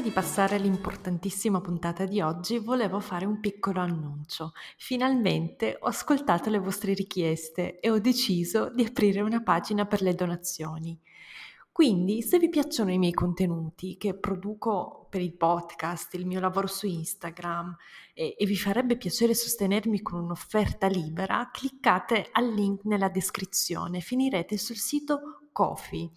Prima di passare all'importantissima puntata di oggi volevo fare un piccolo annuncio. Finalmente ho ascoltato le vostre richieste e ho deciso di aprire una pagina per le donazioni. Quindi, se vi piacciono i miei contenuti che produco per il podcast, il mio lavoro su Instagram e, e vi farebbe piacere sostenermi con un'offerta libera, cliccate al link nella descrizione, finirete sul sito Kofi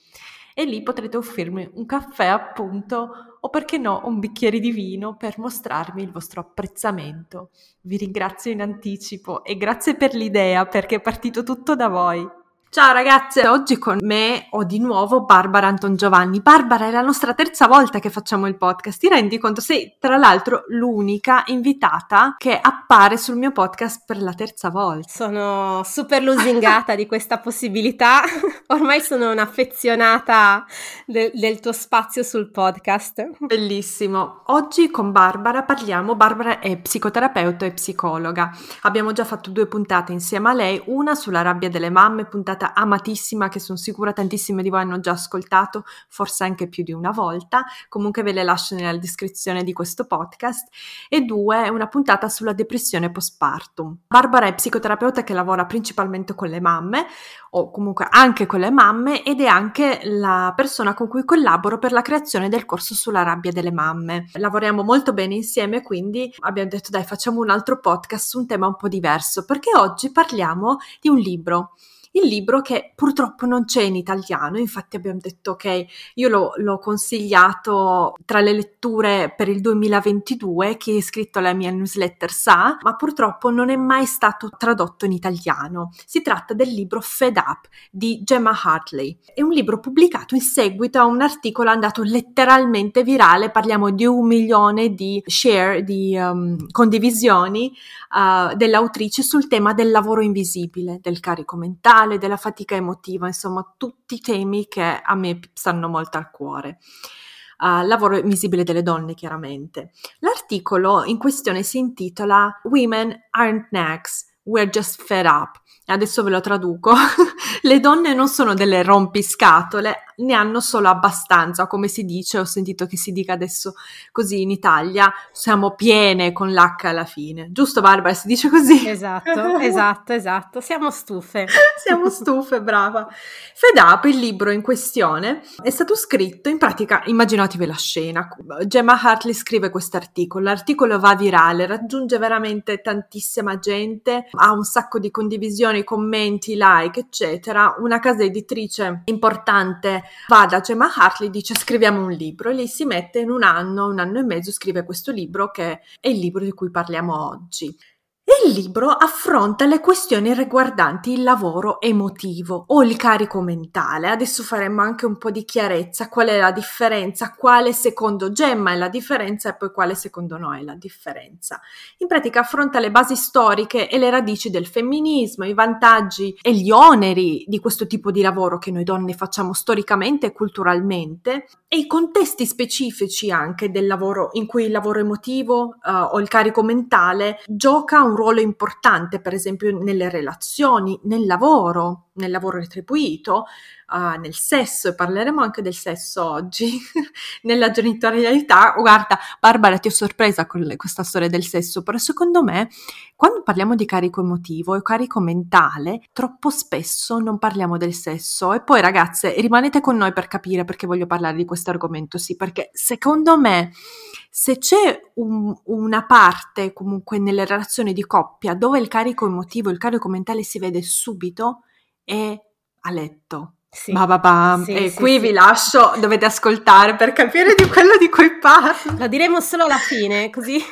e lì potrete offrirmi un caffè appunto o perché no un bicchiere di vino per mostrarmi il vostro apprezzamento. Vi ringrazio in anticipo e grazie per l'idea perché è partito tutto da voi. Ciao ragazze, oggi con me ho di nuovo Barbara Anton Giovanni. Barbara, è la nostra terza volta che facciamo il podcast. Ti rendi conto? Sei tra l'altro l'unica invitata che appare sul mio podcast per la terza volta. Sono super lusingata di questa possibilità. Ormai sono un'affezionata de- del tuo spazio sul podcast. Bellissimo. Oggi con Barbara parliamo. Barbara è psicoterapeuta e psicologa. Abbiamo già fatto due puntate insieme a lei, una sulla rabbia delle mamme, puntata puntata amatissima che sono sicura tantissime di voi hanno già ascoltato, forse anche più di una volta. Comunque ve le lascio nella descrizione di questo podcast. E due, una puntata sulla depressione postpartum. Barbara è psicoterapeuta che lavora principalmente con le mamme o comunque anche con le mamme ed è anche la persona con cui collaboro per la creazione del corso sulla rabbia delle mamme. Lavoriamo molto bene insieme, quindi abbiamo detto dai facciamo un altro podcast su un tema un po' diverso perché oggi parliamo di un libro il libro che purtroppo non c'è in italiano, infatti abbiamo detto ok, io l'ho, l'ho consigliato tra le letture per il 2022, chi è iscritto alla mia newsletter sa, ma purtroppo non è mai stato tradotto in italiano. Si tratta del libro Fed Up di Gemma Hartley. È un libro pubblicato in seguito a un articolo andato letteralmente virale, parliamo di un milione di share, di um, condivisioni uh, dell'autrice sul tema del lavoro invisibile, del carico mentale, mentale, della fatica emotiva, insomma tutti temi che a me stanno molto al cuore. Uh, lavoro invisibile delle donne, chiaramente. L'articolo in questione si intitola Women aren't nags, we're just fed up. Adesso ve lo traduco. Le donne non sono delle rompiscatole, ne hanno solo abbastanza, come si dice, ho sentito che si dica adesso così in Italia, siamo piene con l'H alla fine. Giusto Barbara, si dice così? Esatto, esatto, esatto, siamo stufe. siamo stufe, brava. Fed Up, il libro in questione, è stato scritto, in pratica, immaginatevi la scena, Gemma Hartley scrive questo articolo, l'articolo va virale, raggiunge veramente tantissima gente, ha un sacco di condivisioni, commenti, like, eccetera, una casa editrice importante va da Gemma Hartley e dice scriviamo un libro e lei si mette in un anno, un anno e mezzo, scrive questo libro che è il libro di cui parliamo oggi. Il libro affronta le questioni riguardanti il lavoro emotivo o il carico mentale. Adesso faremo anche un po' di chiarezza qual è la differenza, quale secondo Gemma è la differenza e poi quale secondo noi è la differenza. In pratica affronta le basi storiche e le radici del femminismo, i vantaggi e gli oneri di questo tipo di lavoro che noi donne facciamo storicamente e culturalmente e i contesti specifici anche del lavoro in cui il lavoro emotivo uh, o il carico mentale gioca un un ruolo importante, per esempio, nelle relazioni, nel lavoro, nel lavoro retribuito, uh, nel sesso, e parleremo anche del sesso oggi, nella genitorialità. Guarda, Barbara, ti ho sorpresa con le, questa storia del sesso, però secondo me, quando parliamo di carico emotivo e carico mentale, troppo spesso non parliamo del sesso. E poi, ragazze, rimanete con noi per capire perché voglio parlare di questo argomento, sì, perché secondo me se c'è un, una parte comunque nelle relazioni di coppia dove il carico emotivo, il carico mentale si vede subito, è a letto. Sì. Ba sì, e sì, qui vi lascio, dovete ascoltare per capire di quello di cui parlo. Lo diremo solo alla fine, così.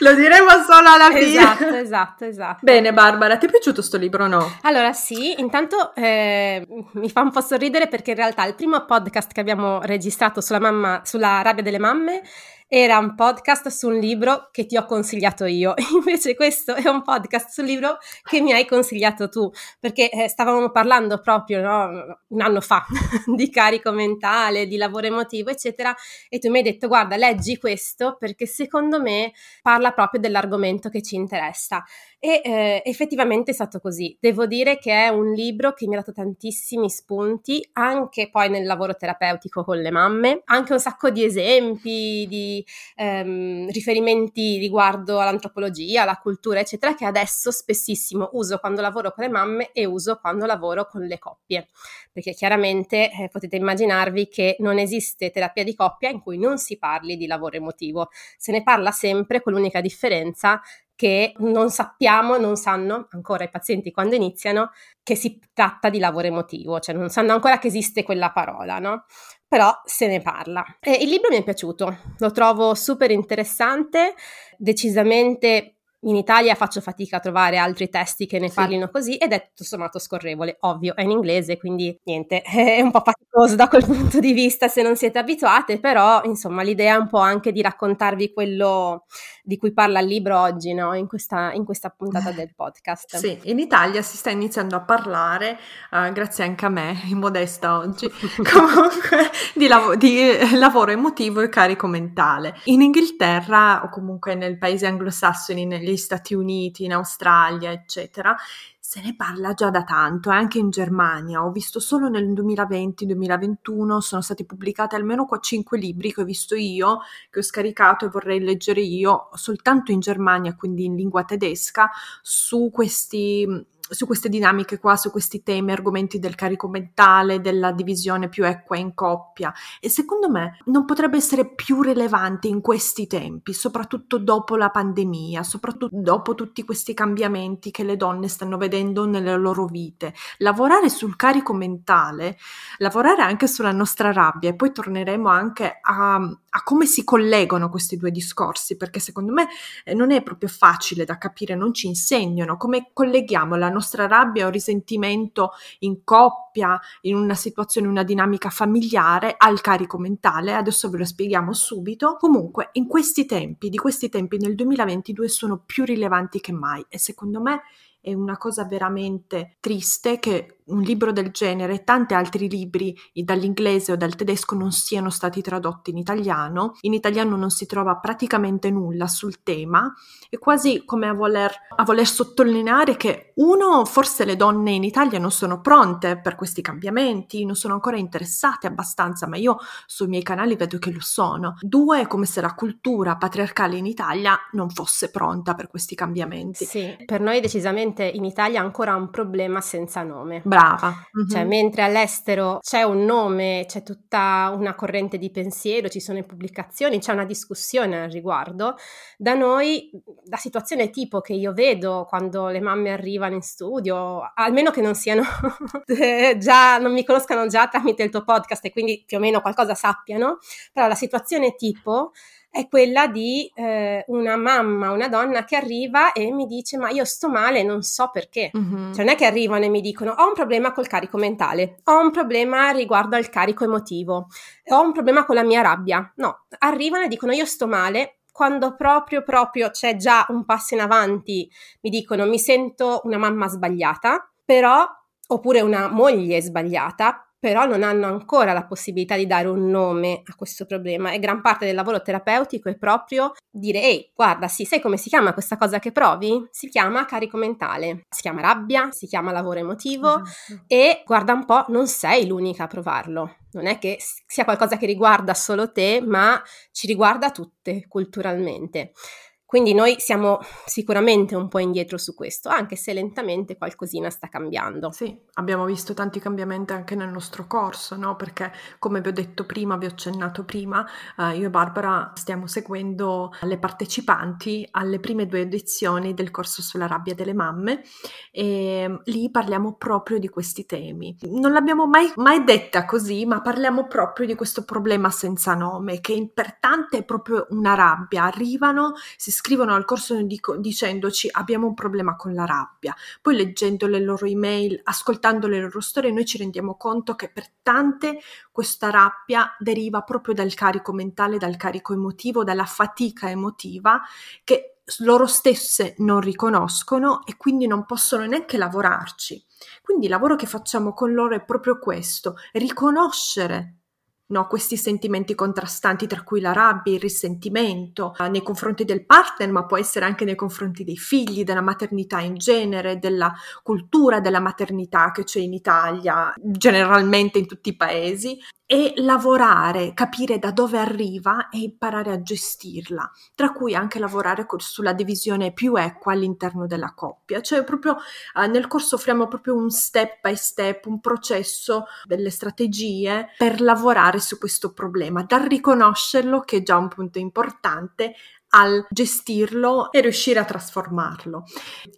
Lo diremo solo alla fine. Esatto, esatto, esatto. Bene Barbara, ti è piaciuto sto libro o no? Allora sì, intanto eh, mi fa un po' sorridere perché in realtà il primo podcast che abbiamo registrato sulla, mamma, sulla rabbia delle mamme era un podcast su un libro che ti ho consigliato io, invece questo è un podcast sul libro che mi hai consigliato tu, perché eh, stavamo parlando proprio no, un anno fa di carico mentale, di lavoro emotivo, eccetera, e tu mi hai detto guarda, leggi questo perché secondo me parla proprio dell'argomento che ci interessa. E eh, effettivamente è stato così. Devo dire che è un libro che mi ha dato tantissimi spunti, anche poi nel lavoro terapeutico con le mamme, anche un sacco di esempi, di ehm, riferimenti riguardo all'antropologia, alla cultura, eccetera, che adesso spessissimo uso quando lavoro con le mamme e uso quando lavoro con le coppie. Perché chiaramente eh, potete immaginarvi che non esiste terapia di coppia in cui non si parli di lavoro emotivo. Se ne parla sempre con l'unica differenza che non sappiamo, non sanno ancora i pazienti quando iniziano che si tratta di lavoro emotivo, cioè non sanno ancora che esiste quella parola, no? Però se ne parla. E il libro mi è piaciuto, lo trovo super interessante, decisamente in Italia faccio fatica a trovare altri testi che ne sì. parlino così ed è tutto sommato scorrevole, ovvio, è in inglese, quindi niente, è un po' faticoso da quel punto di vista se non siete abituate, però insomma l'idea è un po' anche di raccontarvi quello di cui parla il libro oggi, no? in, questa, in questa puntata del podcast. Sì, in Italia si sta iniziando a parlare, uh, grazie anche a me, in modesta oggi, comunque di, lav- di lavoro emotivo e carico mentale. In Inghilterra o comunque nei paesi anglosassoni, negli Stati Uniti, in Australia, eccetera, se ne parla già da tanto, anche in Germania. Ho visto solo nel 2020-2021 sono stati pubblicati almeno qua 5 libri che ho visto io, che ho scaricato e vorrei leggere io, soltanto in Germania, quindi in lingua tedesca, su questi su queste dinamiche qua, su questi temi, argomenti del carico mentale, della divisione più equa in coppia e secondo me non potrebbe essere più rilevante in questi tempi, soprattutto dopo la pandemia, soprattutto dopo tutti questi cambiamenti che le donne stanno vedendo nelle loro vite. Lavorare sul carico mentale, lavorare anche sulla nostra rabbia e poi torneremo anche a, a come si collegano questi due discorsi, perché secondo me eh, non è proprio facile da capire, non ci insegnano come colleghiamo la nostra rabbia o risentimento in coppia, in una situazione, una dinamica familiare al carico mentale. Adesso ve lo spieghiamo subito. Comunque, in questi tempi, di questi tempi nel 2022 sono più rilevanti che mai e secondo me è una cosa veramente triste che un libro del genere e tanti altri libri dall'inglese o dal tedesco non siano stati tradotti in italiano. In italiano non si trova praticamente nulla sul tema, è quasi come a voler, a voler sottolineare che uno, forse le donne in Italia non sono pronte per questi cambiamenti, non sono ancora interessate abbastanza, ma io sui miei canali vedo che lo sono. Due, è come se la cultura patriarcale in Italia non fosse pronta per questi cambiamenti. Sì, per noi decisamente in Italia ancora un problema senza nome. Bravo brava. Mm-hmm. Cioè, mentre all'estero c'è un nome, c'è tutta una corrente di pensiero, ci sono pubblicazioni, c'è una discussione al riguardo, da noi la situazione tipo che io vedo quando le mamme arrivano in studio, almeno che non siano già, non mi conoscano già tramite il tuo podcast e quindi più o meno qualcosa sappiano, però la situazione tipo è quella di eh, una mamma, una donna che arriva e mi dice ma io sto male, non so perché. Mm-hmm. Cioè non è che arrivano e mi dicono ho un problema col carico mentale, ho un problema riguardo al carico emotivo, ho un problema con la mia rabbia. No, arrivano e dicono io sto male, quando proprio proprio c'è già un passo in avanti, mi dicono mi sento una mamma sbagliata, però oppure una moglie sbagliata, però non hanno ancora la possibilità di dare un nome a questo problema e gran parte del lavoro terapeutico è proprio dire ehi guarda sì sai come si chiama questa cosa che provi? Si chiama carico mentale, si chiama rabbia, si chiama lavoro emotivo esatto. e guarda un po' non sei l'unica a provarlo non è che sia qualcosa che riguarda solo te ma ci riguarda tutte culturalmente quindi noi siamo sicuramente un po' indietro su questo, anche se lentamente qualcosina sta cambiando. Sì, abbiamo visto tanti cambiamenti anche nel nostro corso, no? Perché come vi ho detto prima, vi ho accennato prima, eh, io e Barbara stiamo seguendo le partecipanti alle prime due edizioni del corso sulla rabbia delle mamme e lì parliamo proprio di questi temi. Non l'abbiamo mai, mai detta così, ma parliamo proprio di questo problema senza nome, che per tante è proprio una rabbia. Arrivano, si scrivono al corso dico, dicendoci abbiamo un problema con la rabbia, poi leggendo le loro email, ascoltando le loro storie, noi ci rendiamo conto che per tante questa rabbia deriva proprio dal carico mentale, dal carico emotivo, dalla fatica emotiva che loro stesse non riconoscono e quindi non possono neanche lavorarci. Quindi il lavoro che facciamo con loro è proprio questo, riconoscere no, questi sentimenti contrastanti, tra cui la rabbia, il risentimento eh, nei confronti del partner, ma può essere anche nei confronti dei figli, della maternità in genere, della cultura della maternità che c'è in Italia, generalmente in tutti i paesi, e lavorare, capire da dove arriva e imparare a gestirla, tra cui anche lavorare sulla divisione più equa all'interno della coppia. Cioè proprio eh, nel corso offriamo proprio un step by step, un processo delle strategie per lavorare su questo problema, da riconoscerlo che è già un punto importante, al gestirlo e riuscire a trasformarlo.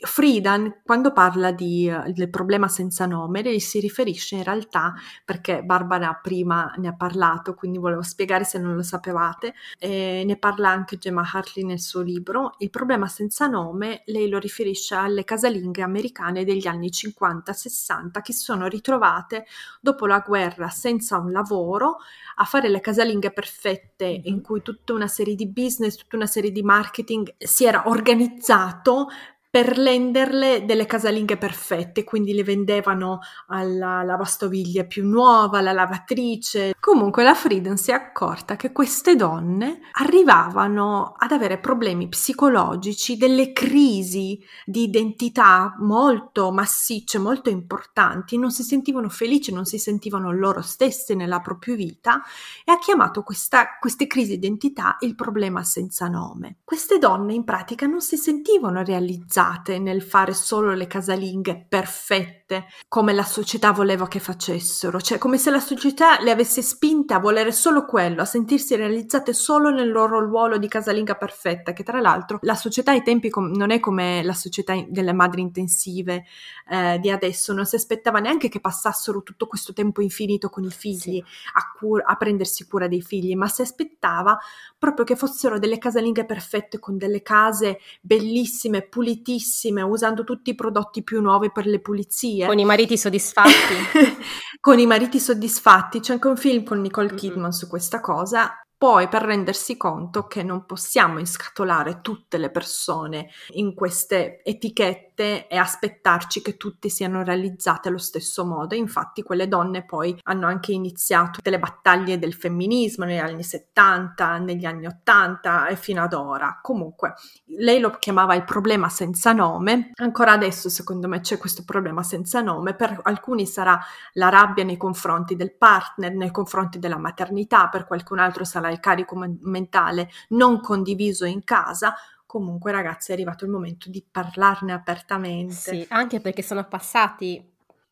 Friedan, quando parla di, uh, del problema senza nome, lei si riferisce in realtà, perché Barbara prima ne ha parlato, quindi volevo spiegare se non lo sapevate, e ne parla anche Gemma Hartley nel suo libro, il problema senza nome, lei lo riferisce alle casalinghe americane degli anni 50-60 che si sono ritrovate dopo la guerra senza un lavoro a fare le casalinghe perfette in cui tutta una serie di business, tutta una serie di marketing si era organizzato per renderle delle casalinghe perfette, quindi le vendevano alla lavastoviglie più nuova, alla lavatrice. Comunque la Freedom si è accorta che queste donne arrivavano ad avere problemi psicologici, delle crisi di identità molto massicce, molto importanti, non si sentivano felici, non si sentivano loro stesse nella propria vita e ha chiamato questa, queste crisi di identità il problema senza nome. Queste donne in pratica non si sentivano realizzate realizzate nel fare solo le casalinghe perfette come la società voleva che facessero, cioè come se la società le avesse spinte a volere solo quello, a sentirsi realizzate solo nel loro ruolo di casalinga perfetta, che tra l'altro la società ai tempi com- non è come la società delle madri intensive eh, di adesso, non si aspettava neanche che passassero tutto questo tempo infinito con i figli sì. a, cur- a prendersi cura dei figli, ma si aspettava proprio che fossero delle casalinghe perfette con delle case bellissime, pulitissime, usando tutti i prodotti più nuovi per le pulizie. Con i mariti soddisfatti. con i mariti soddisfatti. C'è anche un film con Nicole Kidman mm-hmm. su questa cosa. Poi per rendersi conto che non possiamo inscatolare tutte le persone in queste etichette tutte e aspettarci che tutte siano realizzate allo stesso modo. Infatti quelle donne poi hanno anche iniziato tutte le battaglie del femminismo negli anni 70, negli anni 80 e fino ad ora. Comunque, lei lo chiamava il problema senza nome. Ancora adesso, secondo me, c'è questo problema senza nome. Per alcuni sarà la rabbia nei confronti del partner, nei confronti della maternità, per qualcun altro sarà il carico mentale non condiviso in casa comunque ragazzi è arrivato il momento di parlarne apertamente. Sì, anche perché sono passati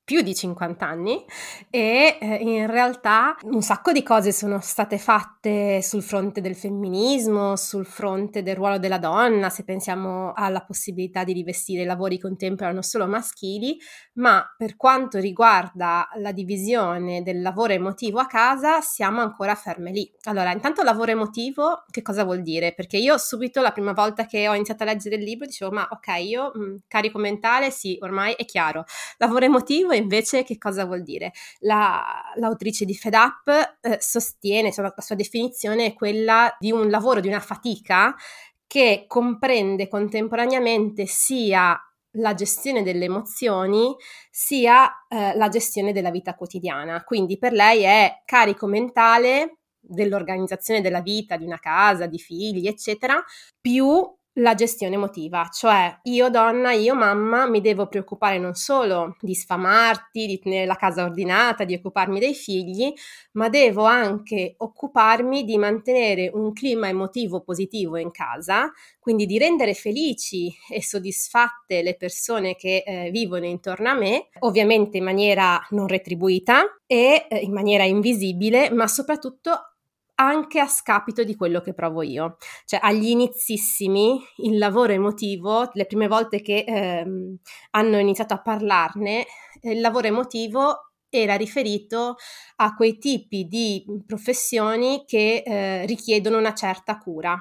più di 50 anni e eh, in realtà un sacco di cose sono state fatte sul fronte del femminismo, sul fronte del ruolo della donna, se pensiamo alla possibilità di rivestire lavori contemporanei non solo maschili, ma per quanto riguarda la divisione del lavoro emotivo a casa siamo ancora ferme lì. Allora, intanto lavoro emotivo che cosa vuol dire? Perché io subito la prima volta che ho iniziato a leggere il libro dicevo ma ok, io mh, carico mentale sì, ormai è chiaro. Lavoro emotivo invece che cosa vuol dire? La, l'autrice di Fed Up eh, sostiene, cioè la, sua definizione è quella di un lavoro, di una fatica che comprende contemporaneamente sia la gestione delle emozioni sia eh, la gestione della vita quotidiana. Quindi per lei è carico mentale dell'organizzazione della vita, di una casa, di figli, eccetera, più la gestione emotiva, cioè io donna, io mamma mi devo preoccupare non solo di sfamarti, di tenere la casa ordinata, di occuparmi dei figli, ma devo anche occuparmi di mantenere un clima emotivo positivo in casa, quindi di rendere felici e soddisfatte le persone che eh, vivono intorno a me, ovviamente in maniera non retribuita e eh, in maniera invisibile, ma soprattutto anche a scapito di quello che provo io. Cioè, agli inizissimi, il lavoro emotivo, le prime volte che ehm, hanno iniziato a parlarne, il lavoro emotivo era riferito a quei tipi di professioni che eh, richiedono una certa cura.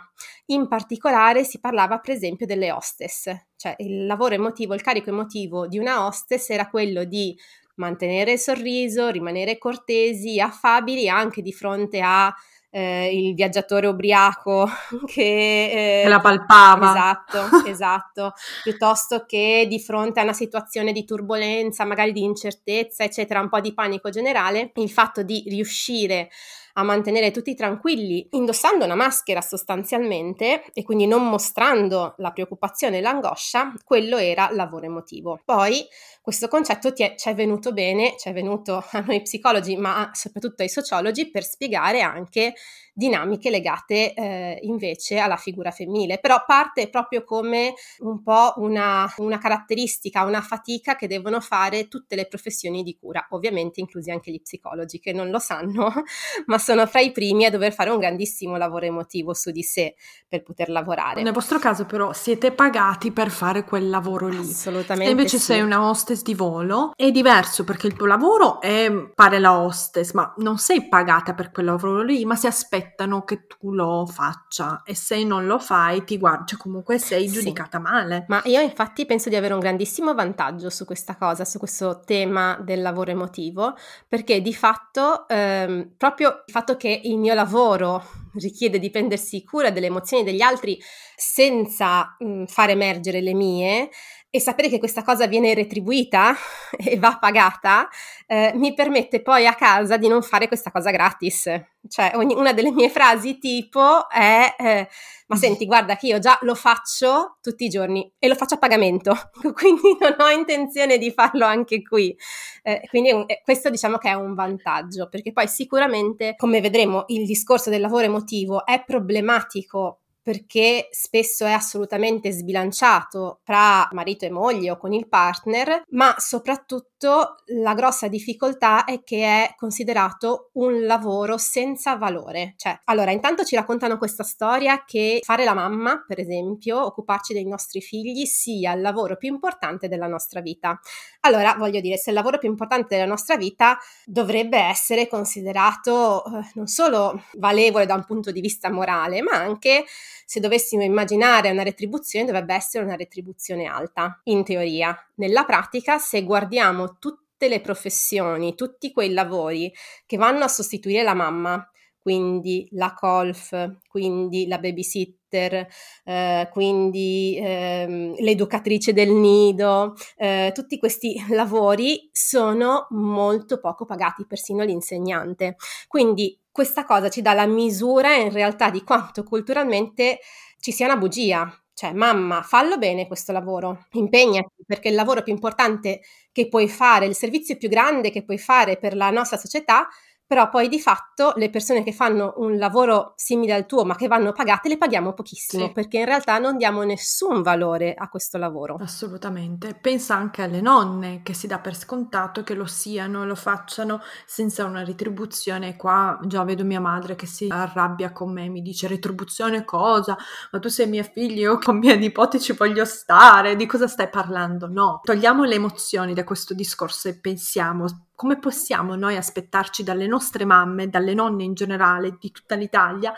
In particolare si parlava per esempio delle hostess, cioè il lavoro emotivo, il carico emotivo di una hostess era quello di mantenere il sorriso, rimanere cortesi, affabili anche di fronte a eh, il viaggiatore ubriaco che, eh, la palpava. Esatto, esatto, piuttosto che di fronte a una situazione di turbolenza, magari di incertezza, eccetera, un po' di panico generale, il fatto di riuscire a mantenere tutti tranquilli indossando una maschera sostanzialmente e quindi non mostrando la preoccupazione e l'angoscia, quello era lavoro emotivo. Poi questo concetto ci è venuto bene, ci è venuto a noi psicologi, ma soprattutto ai sociologi per spiegare anche dinamiche legate eh, invece alla figura femminile, però parte proprio come un po' una, una, caratteristica, una fatica che devono fare tutte le professioni di cura, ovviamente inclusi anche gli psicologi che non lo sanno, ma sono fra i primi a dover fare un grandissimo lavoro emotivo su di sé per poter lavorare. Nel vostro caso però siete pagati per fare quel lavoro lì. Assolutamente. Se invece sì. sei una hostess di volo è diverso perché il tuo lavoro è fare la hostess, ma non sei pagata per quel lavoro lì, ma si aspetta aspettano che tu lo faccia e se non lo fai ti guardi, cioè comunque sei giudicata sì. male. Ma io infatti penso di avere un grandissimo vantaggio su questa cosa, su questo tema del lavoro emotivo, perché di fatto ehm, proprio il fatto che il mio lavoro richiede di prendersi cura delle emozioni degli altri senza mh, far emergere le mie, e sapere che questa cosa viene retribuita e va pagata eh, mi permette poi a casa di non fare questa cosa gratis. Cioè, ogni, una delle mie frasi tipo è: eh, Ma mm. senti, guarda che io già lo faccio tutti i giorni e lo faccio a pagamento, quindi non ho intenzione di farlo anche qui. Eh, quindi eh, questo diciamo che è un vantaggio, perché poi sicuramente, come vedremo, il discorso del lavoro emotivo è problematico perché spesso è assolutamente sbilanciato tra marito e moglie o con il partner, ma soprattutto la grossa difficoltà è che è considerato un lavoro senza valore. Cioè, allora, intanto ci raccontano questa storia che fare la mamma, per esempio, occuparci dei nostri figli sia il lavoro più importante della nostra vita. Allora, voglio dire, se il lavoro più importante della nostra vita dovrebbe essere considerato eh, non solo valevole da un punto di vista morale, ma anche se dovessimo immaginare una retribuzione dovrebbe essere una retribuzione alta, in teoria. Nella pratica, se guardiamo tutte le professioni, tutti quei lavori che vanno a sostituire la mamma, quindi la colf, quindi la babysitter, eh, quindi ehm, l'educatrice del nido, eh, tutti questi lavori sono molto poco pagati, persino l'insegnante. Quindi questa cosa ci dà la misura in realtà di quanto culturalmente ci sia una bugia. Cioè, mamma, fallo bene questo lavoro, impegnati, perché il lavoro più importante che puoi fare, il servizio più grande che puoi fare per la nostra società però poi di fatto le persone che fanno un lavoro simile al tuo ma che vanno pagate le paghiamo pochissimo sì. perché in realtà non diamo nessun valore a questo lavoro. Assolutamente. Pensa anche alle nonne che si dà per scontato che lo siano, lo facciano senza una retribuzione. Qua già vedo mia madre che si arrabbia con me, mi dice retribuzione cosa? Ma tu sei mia figlia, io con mia nipote ci voglio stare, di cosa stai parlando? No, togliamo le emozioni da questo discorso e pensiamo come possiamo noi aspettarci dalle nostre mamme, dalle nonne in generale, di tutta l'Italia,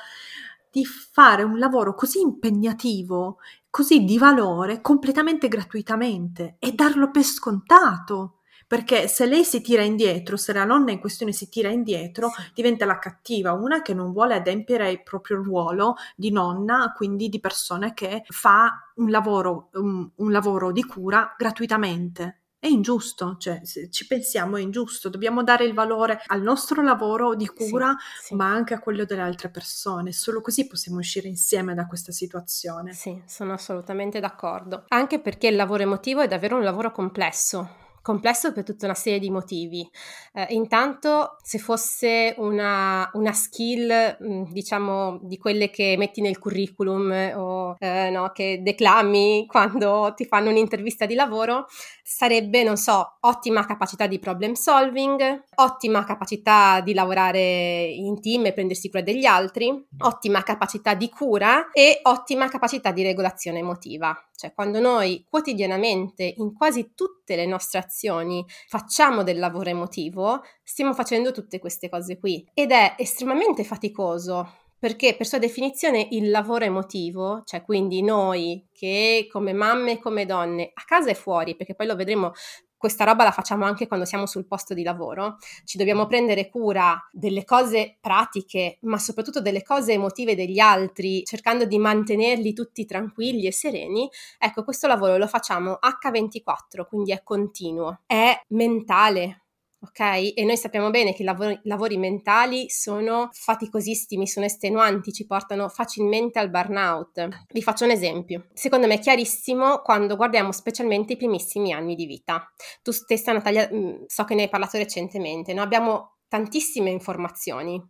di fare un lavoro così impegnativo, così di valore, completamente gratuitamente e darlo per scontato? Perché se lei si tira indietro, se la nonna in questione si tira indietro, diventa la cattiva, una che non vuole adempiere il proprio ruolo di nonna, quindi di persona che fa un lavoro, un, un lavoro di cura gratuitamente. È ingiusto, cioè se ci pensiamo è ingiusto, dobbiamo dare il valore al nostro lavoro di cura, sì, sì. ma anche a quello delle altre persone, solo così possiamo uscire insieme da questa situazione. Sì, sono assolutamente d'accordo, anche perché il lavoro emotivo è davvero un lavoro complesso, complesso per tutta una serie di motivi. Eh, intanto, se fosse una, una skill, mm, diciamo, di quelle che metti nel curriculum o eh, no, che declami quando ti fanno un'intervista di lavoro, sarebbe, non so, ottima capacità di problem solving, ottima capacità di lavorare in team e prendersi cura degli altri, ottima capacità di cura e ottima capacità di regolazione emotiva. Cioè, quando noi quotidianamente in quasi tutte le nostre relazioni, facciamo del lavoro emotivo, stiamo facendo tutte queste cose qui. Ed è estremamente faticoso perché per sua definizione il lavoro emotivo, cioè quindi noi che come mamme e come donne, a casa e fuori, perché poi lo vedremo questa roba la facciamo anche quando siamo sul posto di lavoro, ci dobbiamo prendere cura delle cose pratiche, ma soprattutto delle cose emotive degli altri, cercando di mantenerli tutti tranquilli e sereni. Ecco, questo lavoro lo facciamo H24, quindi è continuo, è mentale, ok? E noi sappiamo bene che i lavori, lavori, mentali sono faticosissimi, sono estenuanti, ci portano facilmente al burnout. Vi faccio un esempio. Secondo me è chiarissimo quando guardiamo specialmente i primissimi anni di vita. Tu stessa, Natalia, mm, so che ne hai parlato recentemente, no? abbiamo tantissime informazioni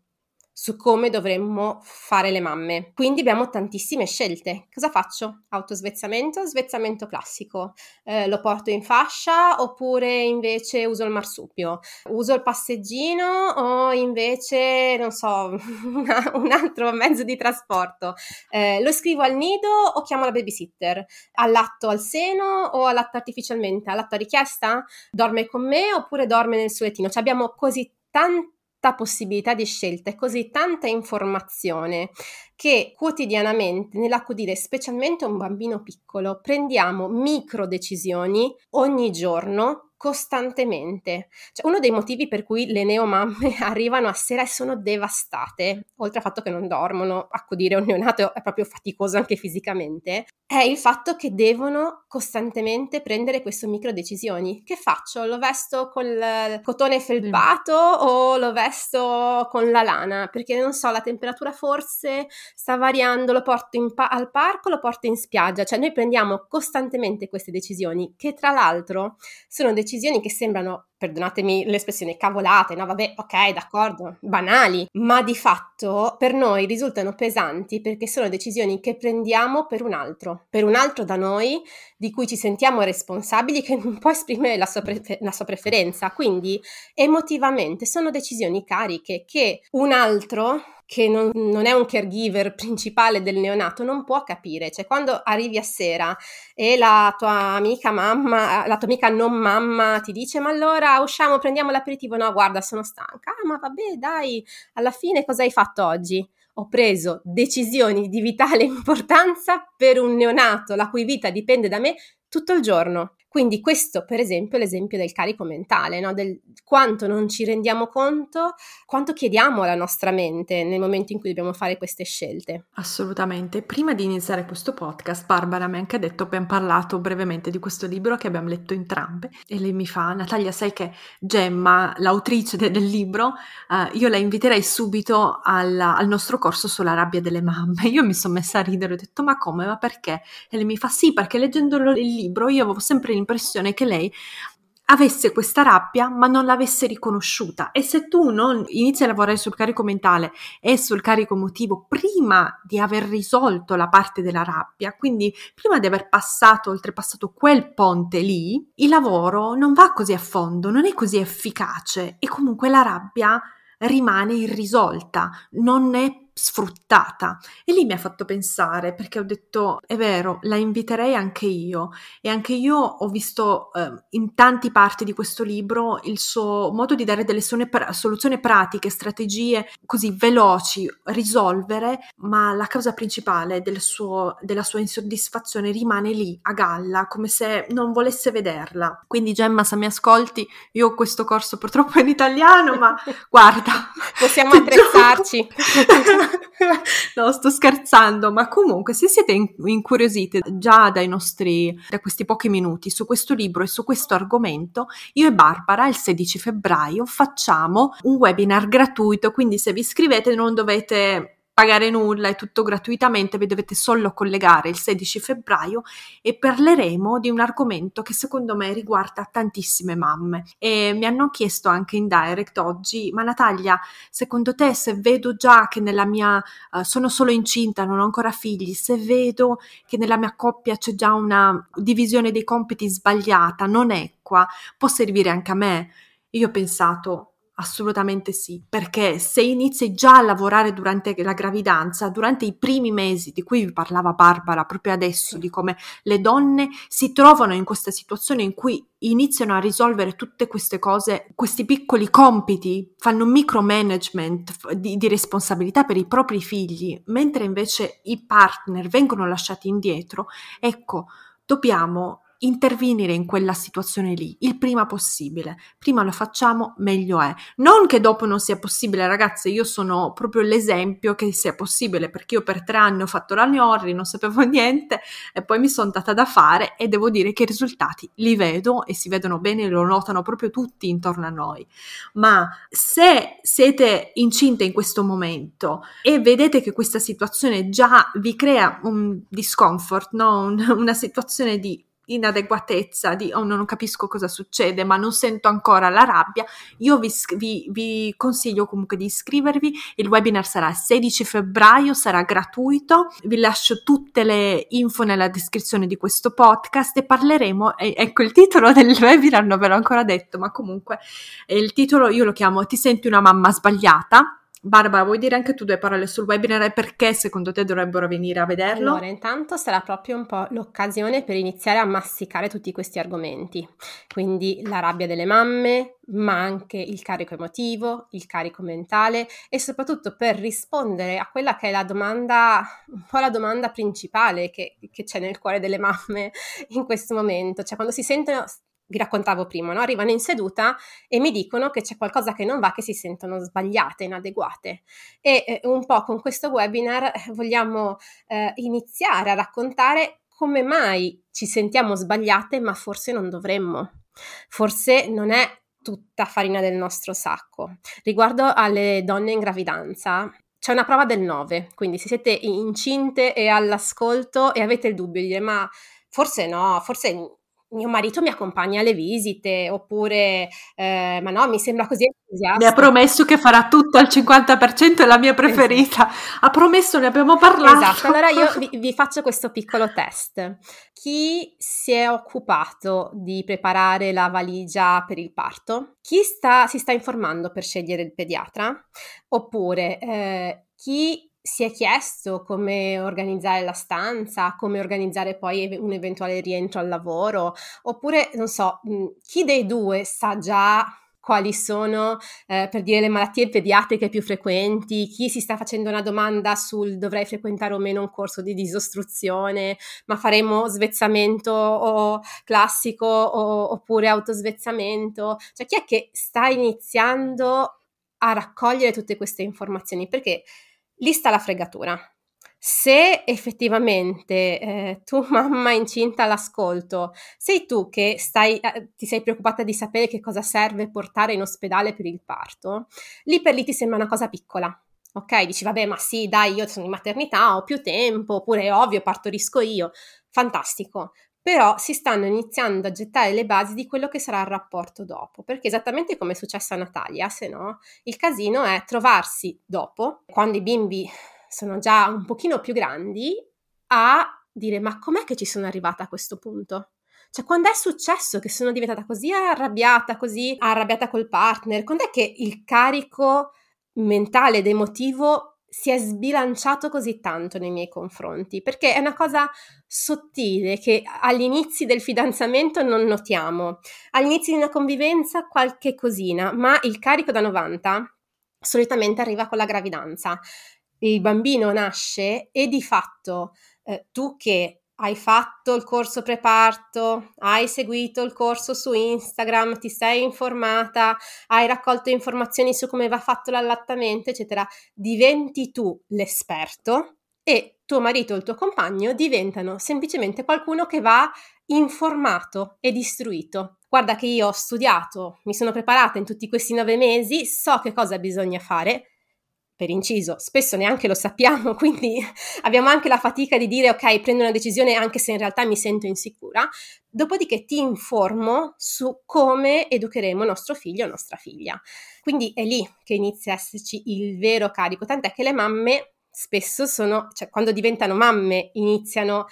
su come dovremmo fare le mamme. Quindi abbiamo tantissime scelte. Cosa faccio? Autosvezzamento, svezzamento classico. Eh, lo porto in fascia oppure invece uso il marsupio? Uso il passeggino o invece, non so, una, un altro mezzo di trasporto? Eh, lo scrivo al nido o chiamo la babysitter? Allatto al seno o allatto artificialmente? Allatto a richiesta? Dorme con me oppure dorme nel suo lettino? Cioè abbiamo così tanti possibilità di scelta e così tanta informazione che quotidianamente nell'accudire specialmente un bambino piccolo prendiamo micro decisioni ogni giorno costantemente. Cioè, uno dei motivi per cui le neomamme arrivano a sera e sono devastate, oltre al fatto che non dormono, accudire un neonato è proprio faticoso anche fisicamente, è il fatto che devono costantemente prendere queste micro decisioni. Che faccio? Lo vesto col cotone felpato mm. o lo vesto con la lana? Perché non so, la temperatura forse sta variando, lo porto pa- al parco, lo porto in spiaggia. Cioè noi prendiamo costantemente queste decisioni che tra l'altro sono decisioni decisioni che sembrano, perdonatemi l'espressione, cavolate, no? Vabbè, ok, d'accordo, banali, ma di fatto per noi risultano pesanti perché sono decisioni che prendiamo per un altro, per un altro da noi, di cui ci sentiamo responsabili, che non può esprimere la sua, prefer- la sua preferenza. Quindi emotivamente sono decisioni cariche che un altro che non, non, è un caregiver principale del neonato non può capire. Cioè, quando arrivi a sera e la tua amica mamma, la tua amica non mamma ti dice: Ma allora usciamo, prendiamo l'aperitivo. No, guarda, sono stanca. Ah, ma vabbè, dai, alla fine cosa hai fatto oggi? Ho preso decisioni di vitale importanza per un neonato la cui vita dipende da me tutto il giorno. Quindi questo, per esempio, è l'esempio del carico mentale, no? del quanto non ci rendiamo conto, quanto chiediamo alla nostra mente nel momento in cui dobbiamo fare queste scelte. Assolutamente. Prima di iniziare questo podcast, Barbara mi ha anche detto, abbiamo parlato brevemente di questo libro che abbiamo letto entrambe e lei mi fa, Natalia, sai che Gemma, l'autrice de- del libro, uh, io la inviterei subito al, al nostro corso sulla rabbia delle mamme. Io mi sono messa a ridere, ho detto, ma come, ma perché? E lei mi fa, sì, perché leggendo il libro io avevo sempre l'impressione che lei avesse questa rabbia ma non l'avesse riconosciuta. E se tu non inizi a lavorare sul carico mentale e sul carico emotivo prima di aver risolto la parte della rabbia, quindi prima di aver passato, oltrepassato quel ponte lì, il lavoro non va così a fondo, non è così efficace e comunque la rabbia rimane irrisolta, non è sfruttata. E lì mi ha fatto pensare perché ho detto, è vero, la inviterei anche io e anche io ho visto eh, in tanti parti di questo libro il suo modo di dare delle soluzioni pratiche, strategie così veloci, risolvere, ma la causa principale del suo, della sua insoddisfazione rimane lì, a galla, come se non volesse vederla. Quindi Gemma, se mi ascolti, io ho questo corso purtroppo in italiano, ma guarda, possiamo attrezzarci. no, sto scherzando, ma comunque se siete incuriosite già dai nostri, da questi pochi minuti su questo libro e su questo argomento, io e Barbara il 16 febbraio facciamo un webinar gratuito, quindi se vi iscrivete non dovete pagare nulla, è tutto gratuitamente, vi dovete solo collegare il 16 febbraio e parleremo di un argomento che secondo me riguarda tantissime mamme. E mi hanno chiesto anche in direct oggi, ma Natalia, secondo te se vedo già che nella mia, uh, sono solo incinta, non ho ancora figli, se vedo che nella mia coppia c'è già una divisione dei compiti sbagliata, non equa, può servire anche a me? Io ho pensato, Assolutamente sì, perché se inizi già a lavorare durante la gravidanza, durante i primi mesi di cui vi parlava Barbara proprio adesso, di come le donne si trovano in questa situazione in cui iniziano a risolvere tutte queste cose, questi piccoli compiti, fanno micromanagement di, di responsabilità per i propri figli, mentre invece i partner vengono lasciati indietro, ecco, dobbiamo intervenire in quella situazione lì il prima possibile. Prima lo facciamo, meglio è. Non che dopo non sia possibile, ragazze, io sono proprio l'esempio che sia possibile perché io per tre anni ho fatto la Niorri, non sapevo niente e poi mi sono data da fare e devo dire che i risultati li vedo e si vedono bene, lo notano proprio tutti intorno a noi. Ma se siete incinte in questo momento e vedete che questa situazione già vi crea un discomfort, no? una situazione di inadeguatezza, di oh, non capisco cosa succede, ma non sento ancora la rabbia, io vi, vi, vi, consiglio comunque di iscrivervi. Il webinar sarà il 16 febbraio, sarà gratuito. Vi lascio tutte le info nella descrizione di questo podcast e parleremo. Eh, ecco il titolo del webinar, non ve l'ho ancora detto, ma comunque il titolo io lo chiamo Ti senti una mamma sbagliata? Barbara, vuoi dire anche tu due parole sul webinar e perché secondo te dovrebbero venire a vederlo? Allora, intanto sarà proprio un po' l'occasione per iniziare a masticare tutti questi argomenti. Quindi la rabbia delle mamme, ma anche il carico emotivo, il carico mentale e soprattutto per rispondere a quella che è la domanda, un po' la domanda principale che, che c'è nel cuore delle mamme in questo momento. Cioè, quando si sentono vi raccontavo prima, no? arrivano in seduta e mi dicono che c'è qualcosa che non va, che si sentono sbagliate, inadeguate. E eh, un po' con questo webinar eh, vogliamo eh, iniziare a raccontare come mai ci sentiamo sbagliate, ma forse non dovremmo. Forse non è tutta farina del nostro sacco. Riguardo alle donne in gravidanza, c'è una prova del 9, quindi se siete incinte e all'ascolto e avete il dubbio di dire ma forse no, forse mio marito mi accompagna alle visite, oppure, eh, ma no, mi sembra così entusiasta. Mi ha promesso che farà tutto al 50%, è la mia preferita. Esatto. Ha promesso, ne abbiamo parlato. Esatto, allora io vi, vi, faccio questo piccolo test. Chi si è occupato di preparare la valigia per il parto? Chi sta, si sta informando per scegliere il pediatra? Oppure eh, chi si è chiesto come organizzare la stanza, come organizzare poi un eventuale rientro al lavoro, oppure non so, chi dei due sa già quali sono, eh, per dire, le malattie pediatriche più frequenti, chi si sta facendo una domanda sul dovrei frequentare o meno un corso di disostruzione, ma faremo svezzamento o classico o, oppure autosvezzamento, cioè chi è che sta iniziando a raccogliere tutte queste informazioni? Perché lì sta la fregatura. Se effettivamente eh, tu, mamma incinta all'ascolto, sei tu che stai, eh, ti sei preoccupata di sapere che cosa serve portare in ospedale per il parto, lì per lì ti sembra una cosa piccola. Ok, dici vabbè, ma sì, dai, io sono in maternità, ho più tempo, oppure è ovvio, partorisco io. Fantastico però si stanno iniziando a gettare le basi di quello che sarà il rapporto dopo, perché esattamente come è successo a Natalia, se no, il casino è trovarsi dopo, quando i bimbi sono già un pochino più grandi, a dire ma com'è che ci sono arrivata a questo punto? Cioè, quando è successo che sono diventata così arrabbiata, così arrabbiata col partner? Quando è che il carico mentale ed emotivo si è sbilanciato così tanto nei miei confronti, perché è una cosa sottile che agli inizi del fidanzamento non notiamo, agli inizi di una convivenza qualche cosina, ma il carico da 90 solitamente arriva con la gravidanza. Il bambino nasce e di fatto eh, tu che hai fatto il corso preparto, hai seguito il corso su Instagram, ti sei informata, hai raccolto informazioni su come va fatto l'allattamento, eccetera, diventi tu l'esperto e tuo marito o il tuo compagno diventano semplicemente qualcuno che va informato ed istruito. Guarda che io ho studiato, mi sono preparata in tutti questi nove mesi, so che cosa bisogna fare, per inciso, spesso neanche lo sappiamo, quindi abbiamo anche la fatica di dire ok, prendo una decisione anche se in realtà mi sento insicura, dopodiché ti informo su come educheremo nostro figlio o nostra figlia. Quindi è lì che inizia a esserci il vero carico, tant'è che le mamme spesso sono, cioè quando diventano mamme iniziano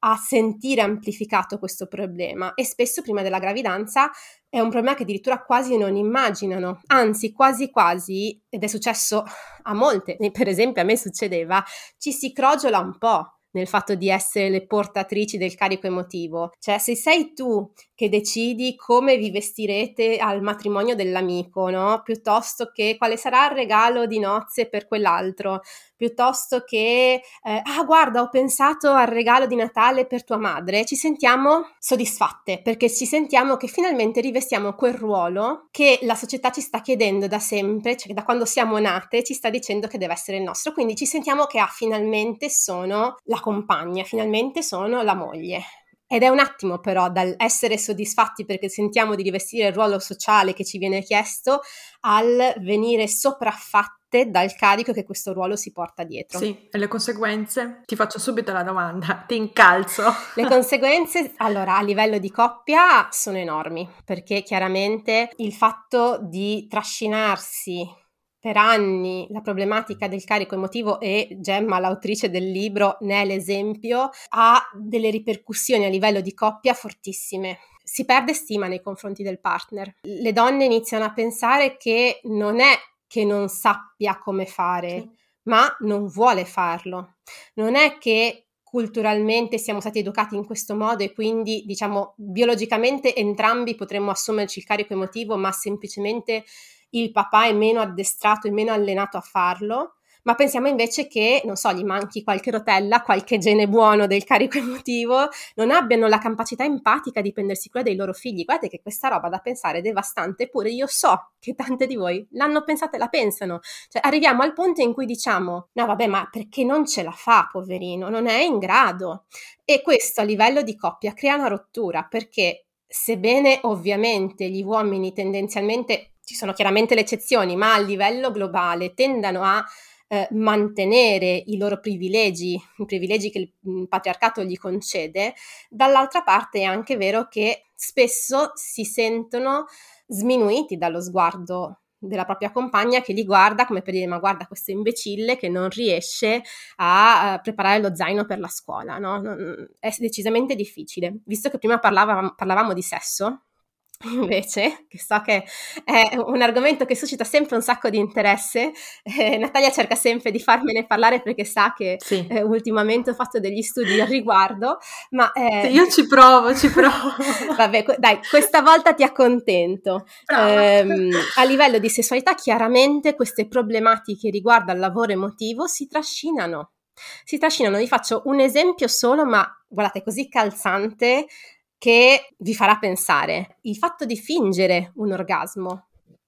a sentire amplificato questo problema e spesso prima della gravidanza è un problema che addirittura quasi non immaginano, anzi quasi quasi, ed è successo a molte, per esempio a me succedeva, ci si crogiola un po' nel fatto di essere le portatrici del carico emotivo. Cioè, se sei tu che decidi come vi vestirete al matrimonio dell'amico, no? Piuttosto che quale sarà il regalo di nozze per quell'altro, piuttosto che, eh, ah, guarda, ho pensato al regalo di Natale per tua madre, ci sentiamo soddisfatte perché ci sentiamo che finalmente rivestiamo quel ruolo che la società ci sta chiedendo da sempre, cioè da quando siamo nate ci sta dicendo che deve essere il nostro, quindi ci sentiamo che ah, finalmente sono la compagna, finalmente sono la moglie. Ed è un attimo però dal essere soddisfatti perché sentiamo di rivestire il ruolo sociale che ci viene chiesto al venire sopraffatte dal carico che questo ruolo si porta dietro. Sì, e le conseguenze? Ti faccio subito la domanda, ti incalzo. Le conseguenze, allora, a livello di coppia sono enormi, perché chiaramente il fatto di trascinarsi per anni la problematica del carico emotivo e Gemma, l'autrice del libro, ne è l'esempio, ha delle ripercussioni a livello di coppia fortissime. Si perde stima nei confronti del partner. Le donne iniziano a pensare che non è che non sappia come fare, sì. ma non vuole farlo. Non è che culturalmente siamo stati educati in questo modo e quindi diciamo biologicamente entrambi potremmo assumerci il carico emotivo, ma semplicemente il papà è meno addestrato e meno allenato a farlo, ma pensiamo invece che, non so, gli manchi qualche rotella, qualche gene buono del carico emotivo, non abbiano la capacità empatica di prendersi cura dei loro figli. Guardate che questa roba da pensare è devastante, eppure io so che tante di voi l'hanno pensata e la pensano. Cioè, arriviamo al punto in cui diciamo, no vabbè, ma perché non ce la fa, poverino, non è in grado. E questo a livello di coppia crea una rottura, perché sebbene ovviamente gli uomini tendenzialmente ci sono chiaramente le eccezioni, ma a livello globale tendano a eh, mantenere i loro privilegi, i privilegi che il, il patriarcato gli concede, dall'altra parte è anche vero che spesso si sentono sminuiti dallo sguardo della propria compagna che li guarda come per dire ma guarda questo imbecille che non riesce a uh, preparare lo zaino per la scuola, no? è decisamente difficile. Visto che prima parlavamo, parlavamo di sesso, Invece, che so che è un argomento che suscita sempre un sacco di interesse, eh, Natalia cerca sempre di farmene parlare perché sa che sì. eh, ultimamente ho fatto degli studi al riguardo, ma... Eh, io ci provo, ci provo. Vabbè, dai, questa volta ti accontento. Eh, a livello di sessualità, chiaramente queste problematiche riguardo al lavoro emotivo si trascinano. Si trascinano, vi faccio un esempio solo, ma guardate, così calzante che vi farà pensare. Il fatto di fingere un orgasmo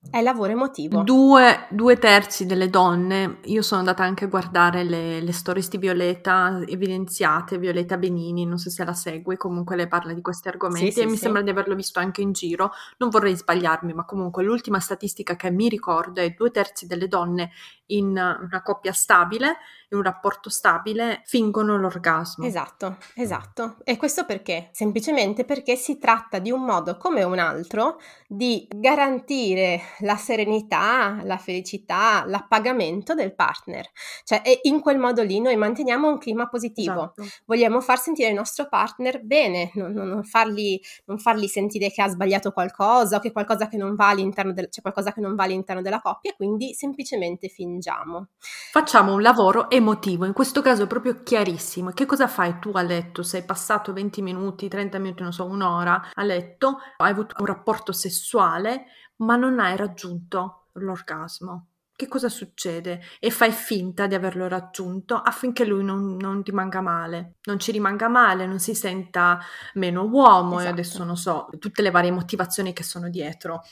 è lavoro emotivo. Due, due, terzi delle donne, io sono andata anche a guardare le, le stories di Violeta evidenziate, Violeta Benini, non so se la segue, comunque lei parla di questi argomenti sì, e sì, mi sì. sembra di averlo visto anche in giro, non vorrei sbagliarmi, ma comunque l'ultima statistica che mi ricordo è due terzi delle donne in una coppia stabile in un rapporto stabile fingono l'orgasmo. Esatto, esatto. E questo perché? Semplicemente perché si tratta di un modo come un altro di garantire la serenità, la felicità, l'appagamento del partner. Cioè, in quel modo lì noi manteniamo un clima positivo. Esatto. Vogliamo far sentire il nostro partner bene, non, non, fargli, non, fargli, sentire che ha sbagliato qualcosa o che qualcosa che non va all'interno del, c'è qualcosa che non va all'interno della coppia, quindi semplicemente fingiamo. Facciamo un lavoro emotivo, in questo caso è proprio chiarissimo. Che cosa fai tu a letto? Sei passato 20 minuti, 30 minuti, non so, un'ora a letto, hai avuto un rapporto sessuale, ma non hai raggiunto l'orgasmo. Che cosa succede? E fai finta di averlo raggiunto affinché lui non, non rimanga male, non ci rimanga male, non si senta meno uomo esatto. e adesso non so, tutte le varie motivazioni che sono dietro.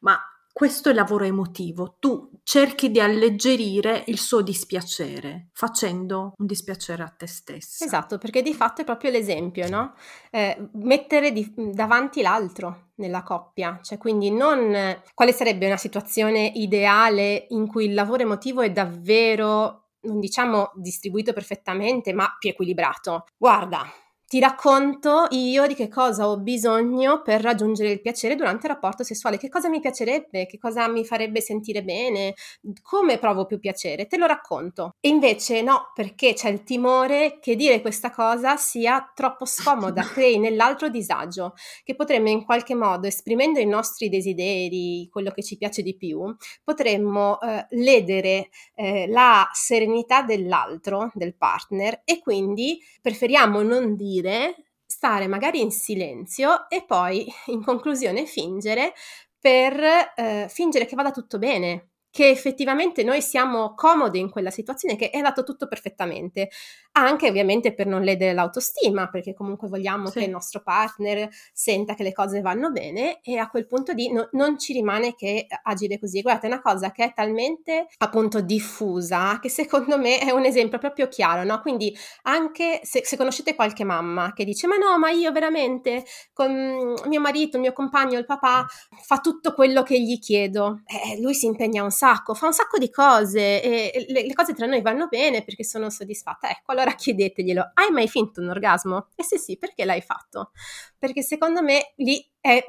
Ma questo è lavoro emotivo, tu cerchi di alleggerire il suo dispiacere facendo un dispiacere a te stessa. Esatto, perché di fatto è proprio l'esempio, no? Eh, mettere di, davanti l'altro nella coppia, cioè quindi non quale sarebbe una situazione ideale in cui il lavoro emotivo è davvero, non diciamo distribuito perfettamente, ma più equilibrato. Guarda, ti racconto io di che cosa ho bisogno per raggiungere il piacere durante il rapporto sessuale, che cosa mi piacerebbe, che cosa mi farebbe sentire bene, come provo più piacere, te lo racconto. E invece no, perché c'è il timore che dire questa cosa sia troppo scomoda, crei nell'altro disagio, che potremmo in qualche modo, esprimendo i nostri desideri, quello che ci piace di più, potremmo eh, ledere eh, la serenità dell'altro, del partner, e quindi preferiamo non dire dire, stare magari in silenzio e poi in conclusione fingere per eh, fingere che vada tutto bene, che effettivamente noi siamo comodi in quella situazione, che è andato tutto perfettamente, anche ovviamente per non ledere l'autostima, perché comunque vogliamo sì. che il nostro partner senta che le cose vanno bene e a quel punto di no, non ci rimane che agire così. Guardate, è una cosa che è talmente appunto diffusa che secondo me è un esempio proprio chiaro, no? Quindi anche se, se conoscete qualche mamma che dice ma no, ma io veramente con mio marito, il mio compagno, il papà fa tutto quello che gli chiedo, eh, lui si impegna un sacco, fa un sacco di cose e le, le, cose tra noi vanno bene perché sono soddisfatta. Ecco, allora chiedeteglielo, hai mai finto un orgasmo? E se sì, perché l'hai fatto? Perché secondo me lì è,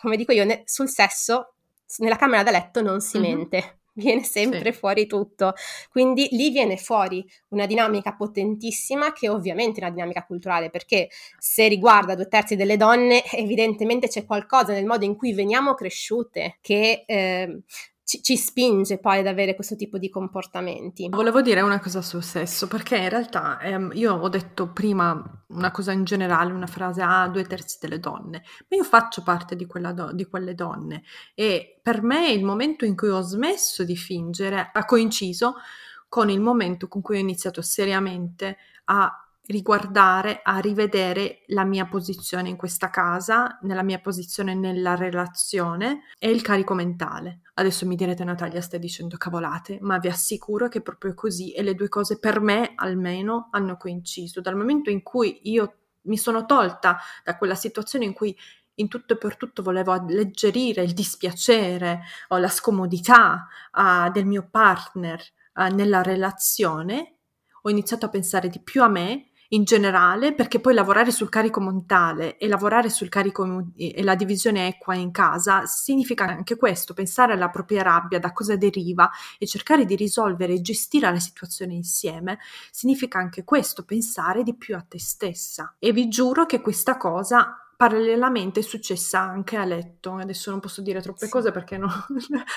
come dico io, ne, sul sesso, nella camera da letto non si mm-hmm. mente viene sempre sì. fuori tutto. Quindi lì viene fuori una dinamica potentissima che ovviamente è una dinamica culturale perché se riguarda due terzi delle donne evidentemente c'è qualcosa nel modo in cui veniamo cresciute che eh, ci, ci, spinge poi ad avere questo tipo di comportamenti. Volevo dire una cosa sul sesso, perché in realtà ehm, io ho detto prima una cosa in generale, una frase a ah, due terzi delle donne, ma io faccio parte di, do- di quelle donne e per me il momento in cui ho smesso di fingere ha coinciso con il momento con cui ho iniziato seriamente a riguardare, a rivedere la mia posizione in questa casa, nella mia posizione nella relazione e il carico mentale. Adesso mi direte Natalia stai dicendo cavolate, ma vi assicuro che è proprio così e le due cose per me almeno hanno coinciso. Dal momento in cui io mi sono tolta da quella situazione in cui in tutto e per tutto volevo alleggerire il dispiacere o la scomodità uh, del mio partner uh, nella relazione, ho iniziato a pensare di più a me in generale, perché poi lavorare sul carico mentale e lavorare sul carico e la divisione equa in casa significa anche questo, pensare alla propria rabbia, da cosa deriva e cercare di risolvere e gestire la situazione insieme, significa anche questo, pensare di più a te stessa. E vi giuro che questa cosa parallelamente è successa anche a letto. Adesso non posso dire troppe sì. cose perché no,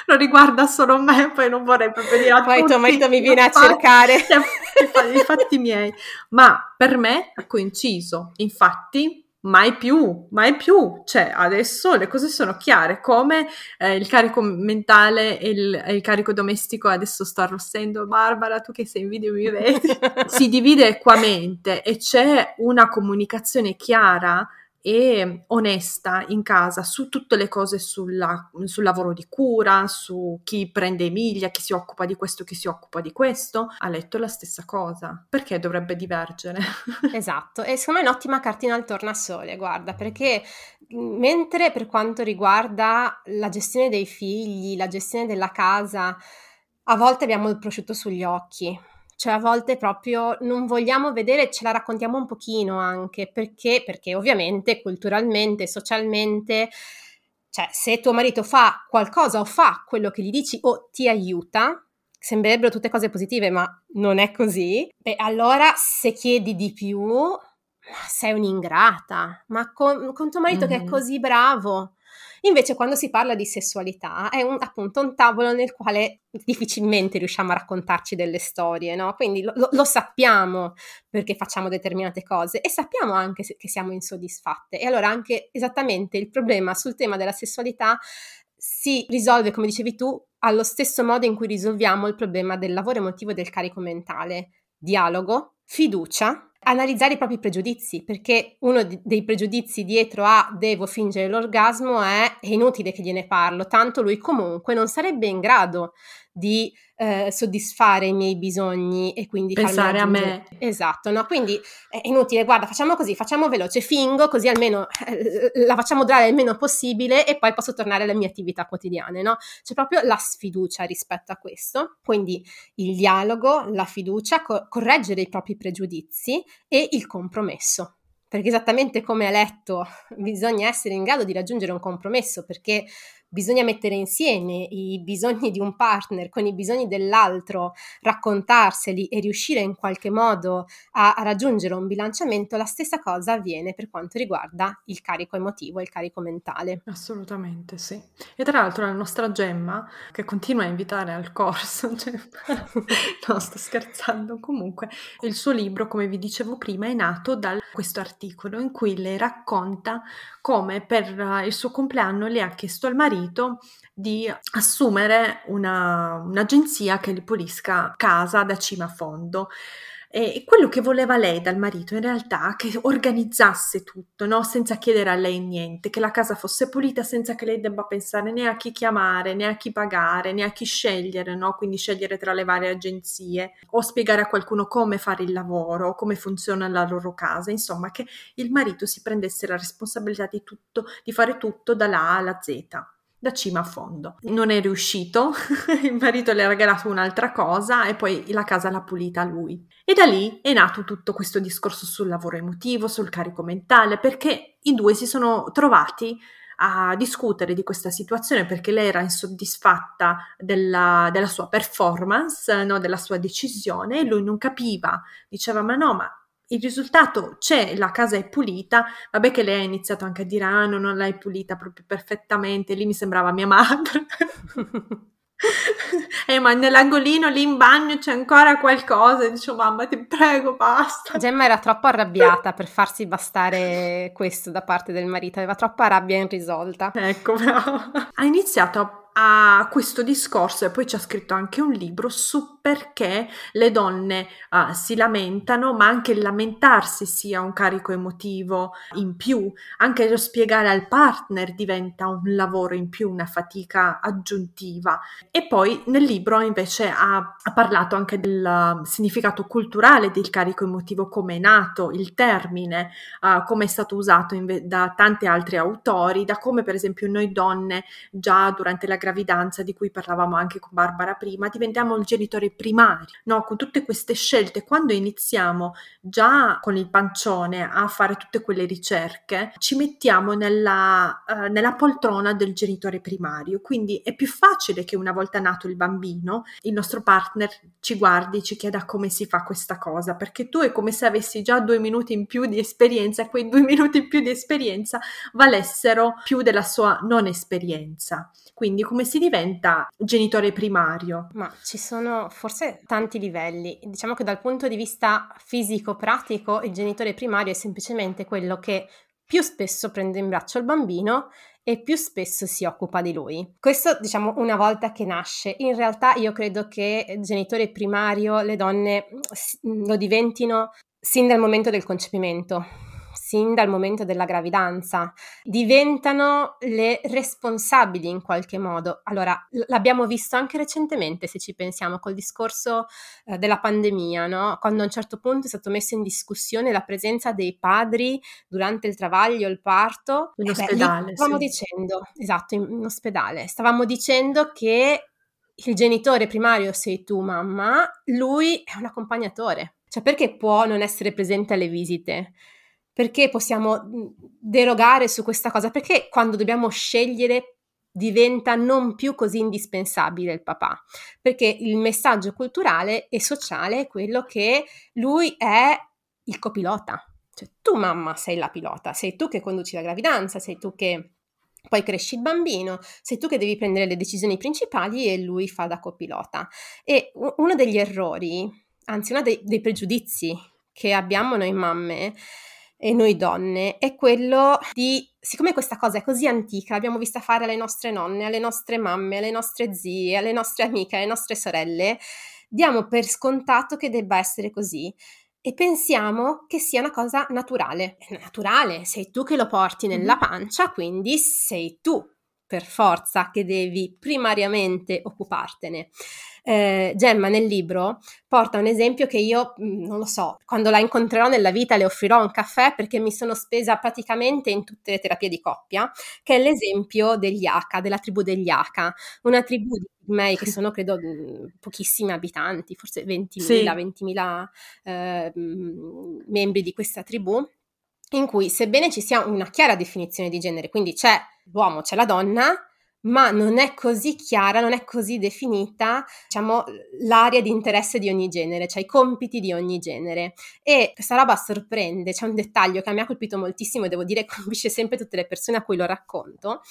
non riguarda solo me, poi non vorrei proprio dire a Poi tuo marito mi viene a cercare. I fatti miei. Ma per me ha coinciso. Infatti, mai più, mai più. Cioè, adesso le cose sono chiare, come eh, il carico mentale e il, il, carico domestico, adesso sto arrossendo, Barbara, tu che sei in video mi vedi, si divide equamente e c'è una comunicazione chiara e onesta in casa su tutte le cose sulla, sul lavoro di cura, su chi prende Emilia, chi si occupa di questo, chi si occupa di questo, ha letto la stessa cosa. Perché dovrebbe divergere? esatto, e secondo me è un'ottima cartina al tornasole, guarda, perché mentre per quanto riguarda la gestione dei figli, la gestione della casa, a volte abbiamo il prosciutto sugli occhi, cioè a volte proprio non vogliamo vedere, ce la raccontiamo un pochino anche, perché? Perché ovviamente culturalmente, socialmente, cioè se tuo marito fa qualcosa o fa quello che gli dici o ti aiuta, sembrerebbero tutte cose positive, ma non è così, e allora se chiedi di più, sei un'ingrata, ma con, con tuo marito mm-hmm. che è così bravo, Invece quando si parla di sessualità è un, appunto un tavolo nel quale difficilmente riusciamo a raccontarci delle storie, no? Quindi lo, lo sappiamo perché facciamo determinate cose e sappiamo anche se, che siamo insoddisfatte. E allora anche esattamente il problema sul tema della sessualità si risolve, come dicevi tu, allo stesso modo in cui risolviamo il problema del lavoro emotivo e del carico mentale. Dialogo, fiducia analizzare i propri pregiudizi, perché uno dei pregiudizi dietro a devo fingere l'orgasmo è è inutile che gliene parlo, tanto lui comunque non sarebbe in grado di eh, soddisfare i miei bisogni e quindi pensare a me. Esatto, no? Quindi è inutile, guarda, facciamo così, facciamo veloce, fingo, così almeno eh, la facciamo durare il meno possibile e poi posso tornare alle mie attività quotidiane, no? C'è proprio la sfiducia rispetto a questo. Quindi il dialogo, la fiducia, co- correggere i propri pregiudizi e il compromesso perché esattamente come ha letto bisogna essere in grado di raggiungere un compromesso perché bisogna mettere insieme i bisogni di un partner con i bisogni dell'altro, raccontarseli e riuscire in qualche modo a, a raggiungere un bilanciamento, la stessa cosa avviene per quanto riguarda il carico emotivo e il carico mentale. Assolutamente sì. E tra l'altro la nostra Gemma, che continua a invitare al corso, cioè, no sto scherzando, comunque il suo libro, come vi dicevo prima, è nato da questo articolo in cui lei racconta come per il suo compleanno le ha chiesto al marito marito di assumere una, un'agenzia che gli pulisca casa da cima a fondo. E quello che voleva lei dal marito in realtà che organizzasse tutto, no? senza chiedere a lei niente, che la casa fosse pulita senza che lei debba pensare né a chi chiamare, né a chi pagare, né a chi scegliere, no? quindi scegliere tra le varie agenzie o spiegare a qualcuno come fare il lavoro, come funziona la loro casa, insomma che il marito si prendesse la responsabilità di tutto, di fare tutto dalla A alla Z da cima a fondo. Non è riuscito, il marito le ha regalato un'altra cosa e poi la casa l'ha pulita lui. E da lì è nato tutto questo discorso sul lavoro emotivo, sul carico mentale, perché i due si sono trovati a discutere di questa situazione perché lei era insoddisfatta della, della sua performance, no, della sua decisione e lui non capiva, diceva ma no, ma il risultato c'è, la casa è pulita, vabbè che lei ha iniziato anche a dire ah no, non l'hai pulita proprio perfettamente, lì mi sembrava mia madre. eh, ma nell'angolino lì in bagno c'è ancora qualcosa. E dicevo, mamma, ti prego, basta. Gemma era troppo arrabbiata per farsi bastare questo da parte del marito, aveva troppa rabbia irrisolta. Ecco, bravo. Ha iniziato a a questo discorso e poi ci ha scritto anche un libro su perché le donne uh, si lamentano, ma anche il lamentarsi sia un carico emotivo in più, anche lo spiegare al partner diventa un lavoro in più, una fatica aggiuntiva. E poi nel libro invece ha, ha parlato anche del significato culturale del carico emotivo, come è nato il termine, uh, come è stato usato in, da tanti altri autori, da come per esempio noi donne già durante la gravidanza gravidanza di cui parlavamo anche con Barbara prima, diventiamo il genitore primario, no? Con tutte queste scelte, quando iniziamo già con il pancione a fare tutte quelle ricerche, ci mettiamo nella, uh, nella poltrona del genitore primario, quindi è più facile che una volta nato il bambino, il nostro partner ci guardi, ci chieda come si fa questa cosa, perché tu è come se avessi già due minuti in più di esperienza e quei due minuti in più di esperienza valessero più della sua non esperienza. Quindi come si diventa genitore primario? Ma ci sono forse tanti livelli. Diciamo che dal punto di vista fisico-pratico il genitore primario è semplicemente quello che più spesso prende in braccio il bambino e più spesso si occupa di lui. Questo, diciamo, una volta che nasce. In realtà io credo che genitore primario le donne lo diventino sin dal momento del concepimento sin dal momento della gravidanza, diventano le responsabili in qualche modo. Allora, l'abbiamo visto anche recentemente, se ci pensiamo, col discorso eh, della pandemia, no? quando a un certo punto è stato messo in discussione la presenza dei padri durante il travaglio, il parto. In eh ospedale. stavamo sì. dicendo, esatto, in, in ospedale, stavamo dicendo che il genitore primario sei tu, mamma, lui è un accompagnatore. Cioè, perché può non essere presente alle visite? Perché possiamo mhmm, derogare su questa cosa? Perché quando dobbiamo scegliere diventa non più così indispensabile il papà? Perché il messaggio culturale e sociale è quello che lui è il copilota. Cioè, tu mamma sei la pilota, sei tu che conduci la gravidanza, sei tu che poi cresci il bambino, sei tu che devi prendere le decisioni principali e lui fa da copilota. E uno degli errori, anzi uno dei, dei pregiudizi che abbiamo noi mamme, e noi donne è quello di, siccome questa cosa è così antica, l'abbiamo vista fare alle nostre nonne, alle nostre mamme, alle nostre zie, alle nostre amiche, alle nostre sorelle, diamo per scontato che debba essere così e pensiamo che sia una cosa naturale. È naturale, sei tu che lo porti nella pancia, quindi sei tu per forza che devi primariamente occupartene. Eh, Gemma nel libro porta un esempio che io mm, non lo so, quando la incontrerò nella vita le offrirò un caffè perché mi sono spesa praticamente in tutte le terapie di coppia, che è l'esempio degli Aka, della tribù degli Aka, una tribù di pigmei che sono credo mm, pochissimi abitanti, forse 20.000, sì. 20.000 eh, mm, membri di questa tribù in cui sebbene ci sia una chiara definizione di genere, quindi c'è l'uomo, c'è la donna, ma non è così chiara, non è così definita, diciamo, l'area di interesse di ogni genere, cioè i compiti di ogni genere. E questa roba sorprende, c'è un dettaglio che mi ha colpito moltissimo e devo dire colpisce sempre tutte le persone a cui lo racconto,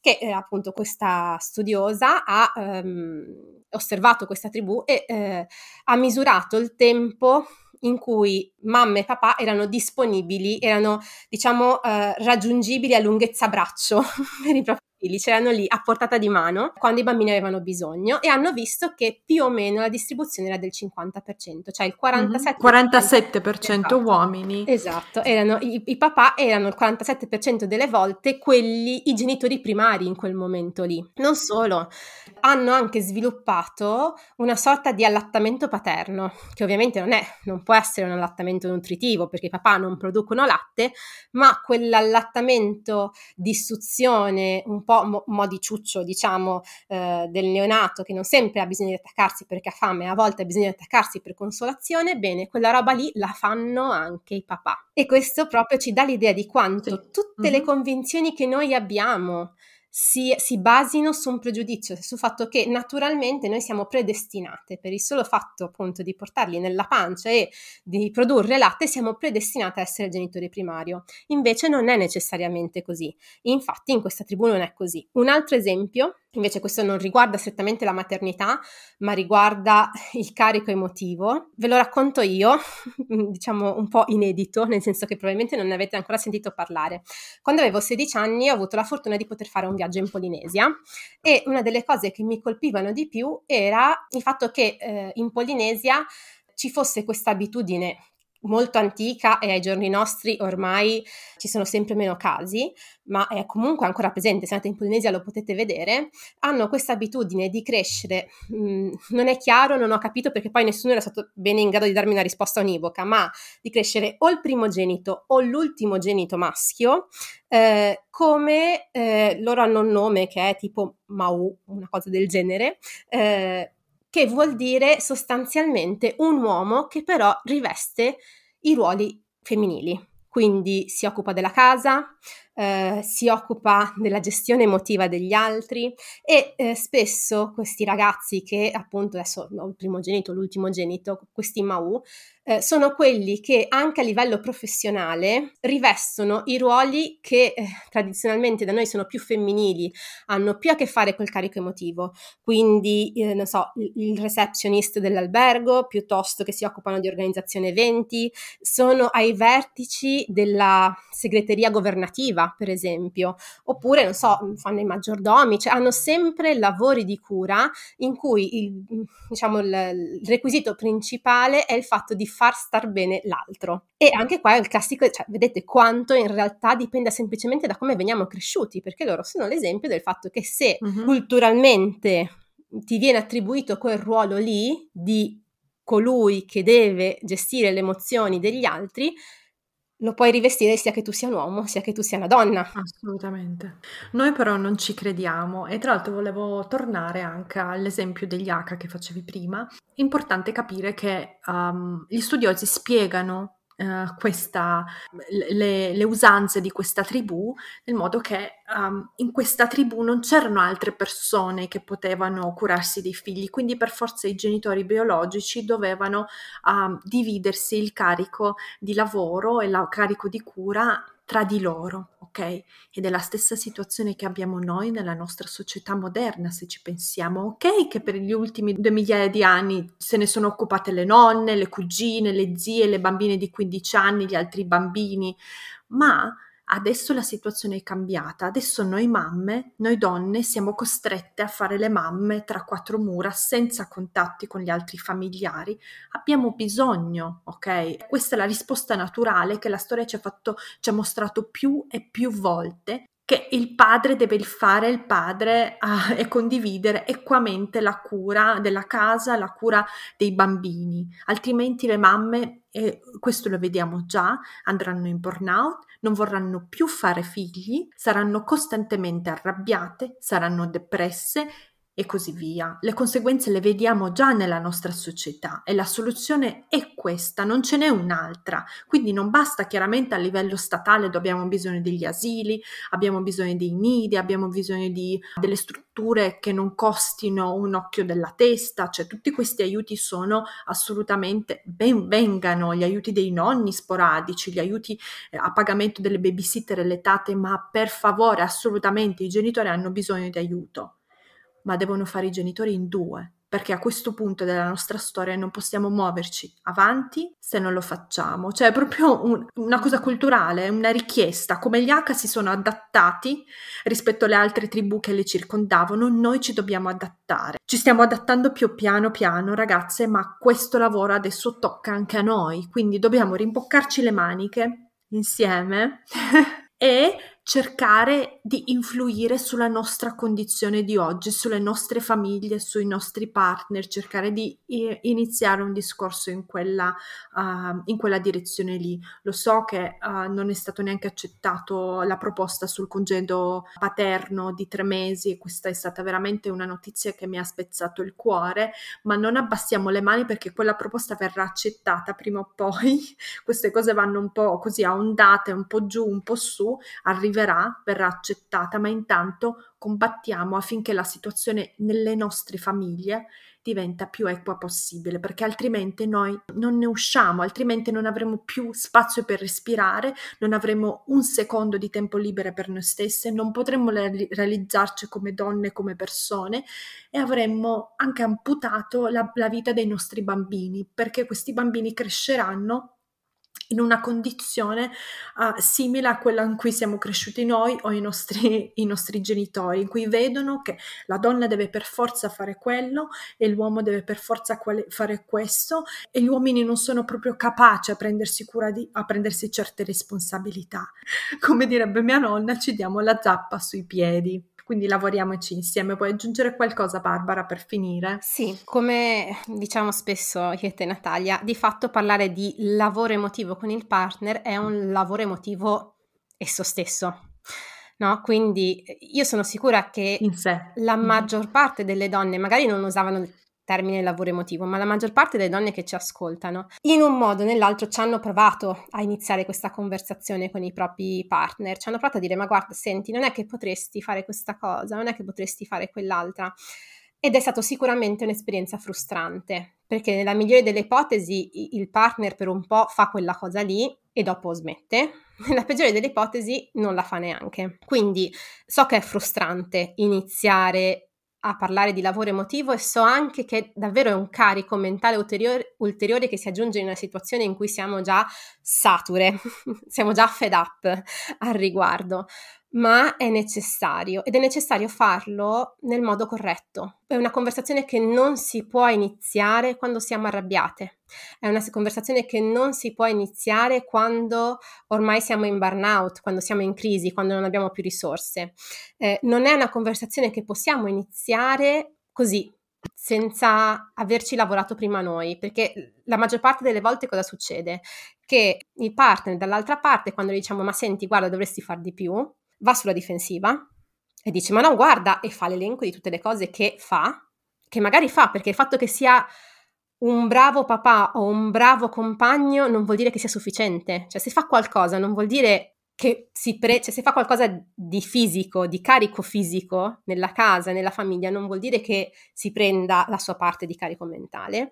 che eh, appunto questa studiosa ha ehm, osservato questa tribù e eh, ha misurato il tempo in cui mamma e papà erano disponibili, erano diciamo eh, raggiungibili a lunghezza braccio per i propri figli, c'erano lì a portata di mano quando i bambini avevano bisogno e hanno visto che più o meno la distribuzione era del 50%, cioè il 47%, mm-hmm. 47% esatto. uomini. Esatto, erano, i, i, papà erano il 47% delle volte quelli, i genitori primari in quel momento lì. Non solo, hanno anche sviluppato una sorta di allattamento paterno, che ovviamente non è, non può essere un allattamento nutritivo perché i papà non producono latte, ma quell'allattamento di suzione un po' mo, modi ciuccio, diciamo, eh, del neonato che non sempre ha bisogno di attaccarsi perché ha fame, a volte ha bisogno di attaccarsi per consolazione, bene, quella roba lì la fanno anche i papà. E questo proprio ci dà l'idea di quanto tutte mm-hmm. le convinzioni che noi abbiamo si, si, basino su un pregiudizio, sul fatto che naturalmente noi siamo predestinate, per il solo fatto appunto di portarli nella pancia e di produrre latte, siamo predestinate a essere genitore primario. Invece non è necessariamente così. Infatti in questa tribù non è così. Un altro esempio Invece questo non riguarda strettamente la maternità, ma riguarda il carico emotivo. Ve lo racconto io, diciamo un po' inedito, nel senso che probabilmente non ne avete ancora sentito parlare. Quando avevo 16 anni ho avuto la fortuna di poter fare un viaggio in Polinesia e una delle cose che mi colpivano di più era il fatto che eh, in Polinesia ci fosse questa abitudine molto antica e ai giorni nostri ormai ci sono sempre meno casi, ma è comunque ancora presente, se andate in Polinesia lo potete vedere, hanno questa abitudine di crescere, mm, non è chiaro, non ho capito perché poi nessuno era stato bene in grado di darmi una risposta univoca, ma di crescere o il primogenito o l'ultimogenito maschio, eh, come eh, loro hanno un nome che è tipo Mau, una cosa del genere, eh, che vuol dire sostanzialmente un uomo che però riveste i ruoli femminili. Quindi si occupa della casa, eh, si occupa della gestione emotiva degli altri e eh, spesso questi ragazzi che appunto adesso no, il primogenito, l'ultimogenito, questi Mau, eh, sono quelli che anche a livello professionale rivestono i ruoli che eh, tradizionalmente da noi sono più femminili, hanno più a che fare col carico emotivo, quindi eh, non so, il receptionist dell'albergo piuttosto che si occupano di organizzazione eventi, sono ai vertici della segreteria governativa per esempio, oppure, non so, fanno i maggiordomi, cioè hanno sempre lavori di cura in cui il, diciamo, il, requisito principale è il fatto di far star bene l'altro. E anche qua è il classico, cioè vedete quanto in realtà dipende semplicemente da come veniamo cresciuti, perché loro sono l'esempio del fatto che se uh-huh. culturalmente ti viene attribuito quel ruolo lì di colui che deve gestire le emozioni degli altri, lo puoi rivestire sia che tu sia un uomo, sia che tu sia una donna. Assolutamente. Noi però non ci crediamo e tra l'altro volevo tornare anche all'esempio degli H che facevi prima. Importante capire che um, gli studiosi spiegano uh, questa, le, le, usanze di questa tribù, nel modo che um, in questa tribù non c'erano altre persone che potevano curarsi dei figli, quindi per forza i genitori biologici dovevano um, dividersi il carico di lavoro e il carico di cura tra di loro, ok? Ed è la stessa situazione che abbiamo noi nella nostra società moderna, se ci pensiamo, ok? Che per gli ultimi due migliaia di anni se ne sono occupate le nonne, le cugine, le zie, le bambine di 15 anni, gli altri bambini, ma Adesso la situazione è cambiata, adesso noi mamme, noi donne siamo costrette a fare le mamme tra quattro mura senza contatti con gli altri familiari. Abbiamo bisogno, ok? Questa è la risposta naturale che la storia ci ha, fatto, ci ha mostrato più e più volte che il padre deve fare il padre uh, e condividere equamente la cura della casa, la cura dei bambini, altrimenti le mamme, e questo lo vediamo già, andranno in burnout, non vorranno più fare figli, saranno costantemente arrabbiate, saranno depresse e così via. Le conseguenze le vediamo già nella nostra società e la soluzione è questa, non ce n'è un'altra. Quindi non basta chiaramente a livello statale, abbiamo bisogno degli asili, abbiamo bisogno dei nidi, abbiamo bisogno di delle strutture che non costino un occhio della testa, cioè tutti questi aiuti sono assolutamente ben vengano, gli aiuti dei nonni sporadici, gli aiuti eh, a pagamento delle babysitter lettate, ma per favore assolutamente i genitori hanno bisogno di aiuto ma devono fare i genitori in due, perché a questo punto della nostra storia non possiamo muoverci avanti se non lo facciamo. Cioè è proprio un, una cosa culturale, una richiesta. Come gli Aka si sono adattati rispetto alle altre tribù che li circondavano, noi ci dobbiamo adattare. Ci stiamo adattando più piano piano, ragazze, ma questo lavoro adesso tocca anche a noi, quindi dobbiamo rimboccarci le maniche insieme e cercare di influire sulla nostra condizione di oggi, sulle nostre famiglie, sui nostri partner, cercare di iniziare un discorso in quella, uh, in quella direzione lì. Lo so che uh, non è stato neanche accettato la proposta sul congedo paterno di tre mesi e questa è stata veramente una notizia che mi ha spezzato il cuore, ma non abbassiamo le mani perché quella proposta verrà accettata prima o poi. Queste cose vanno un po' così a ondate, un po' giù, un po' su, arriverà arriverà, verrà accettata, ma intanto combattiamo affinché la situazione nelle nostre famiglie diventa più equa possibile, perché altrimenti noi non ne usciamo, altrimenti non avremo più spazio per respirare, non avremo un secondo di tempo libero per noi stesse, non potremmo realizzarci come donne, come persone e avremmo anche amputato la, la vita dei nostri bambini, perché questi bambini cresceranno in una condizione uh, simile a quella in cui siamo cresciuti noi o i nostri, i nostri, genitori, in cui vedono che la donna deve per forza fare quello e l'uomo deve per forza quale, fare questo e gli uomini non sono proprio capaci a prendersi cura di, a prendersi certe responsabilità. Come direbbe mia nonna, ci diamo la zappa sui piedi quindi lavoriamoci insieme. Puoi aggiungere qualcosa, Barbara, per finire? Sì, come diciamo spesso io e te, Natalia, di fatto parlare di lavoro emotivo con il partner è un lavoro emotivo esso stesso. No? Quindi io sono sicura che la maggior parte delle donne magari non usavano termine lavoro emotivo, ma la maggior parte delle donne che ci ascoltano, in un modo o nell'altro ci hanno provato a iniziare questa conversazione con i propri partner, ci hanno provato a dire ma guarda, senti, non è che potresti fare questa cosa, non è che potresti fare quell'altra. Ed è stato sicuramente un'esperienza frustrante, perché nella migliore delle ipotesi il partner per un po' fa quella cosa lì e dopo smette, nella peggiore delle ipotesi non la fa neanche. Quindi so che è frustrante iniziare a parlare di lavoro emotivo e so anche che davvero è un carico mentale ulteriore, ulteriore che si aggiunge in una situazione in cui siamo già sature, siamo già fed up al riguardo ma è necessario ed è necessario farlo nel modo corretto. È una conversazione che non si può iniziare quando siamo arrabbiate, è una conversazione che non si può iniziare quando ormai siamo in burnout, quando siamo in crisi, quando non abbiamo più risorse. Eh, non è una conversazione che possiamo iniziare così, senza averci lavorato prima noi, perché la maggior parte delle volte cosa succede? Che il partner dall'altra parte, quando gli diciamo ma senti, guarda, dovresti far di più, va sulla difensiva e dice ma no guarda e fa l'elenco di tutte le cose che fa, che magari fa perché il fatto che sia un bravo papà o un bravo compagno non vuol dire che sia sufficiente, cioè se fa qualcosa non vuol dire che si pre- cioè se fa qualcosa di fisico, di carico fisico nella casa, nella famiglia, non vuol dire che si prenda la sua parte di carico mentale.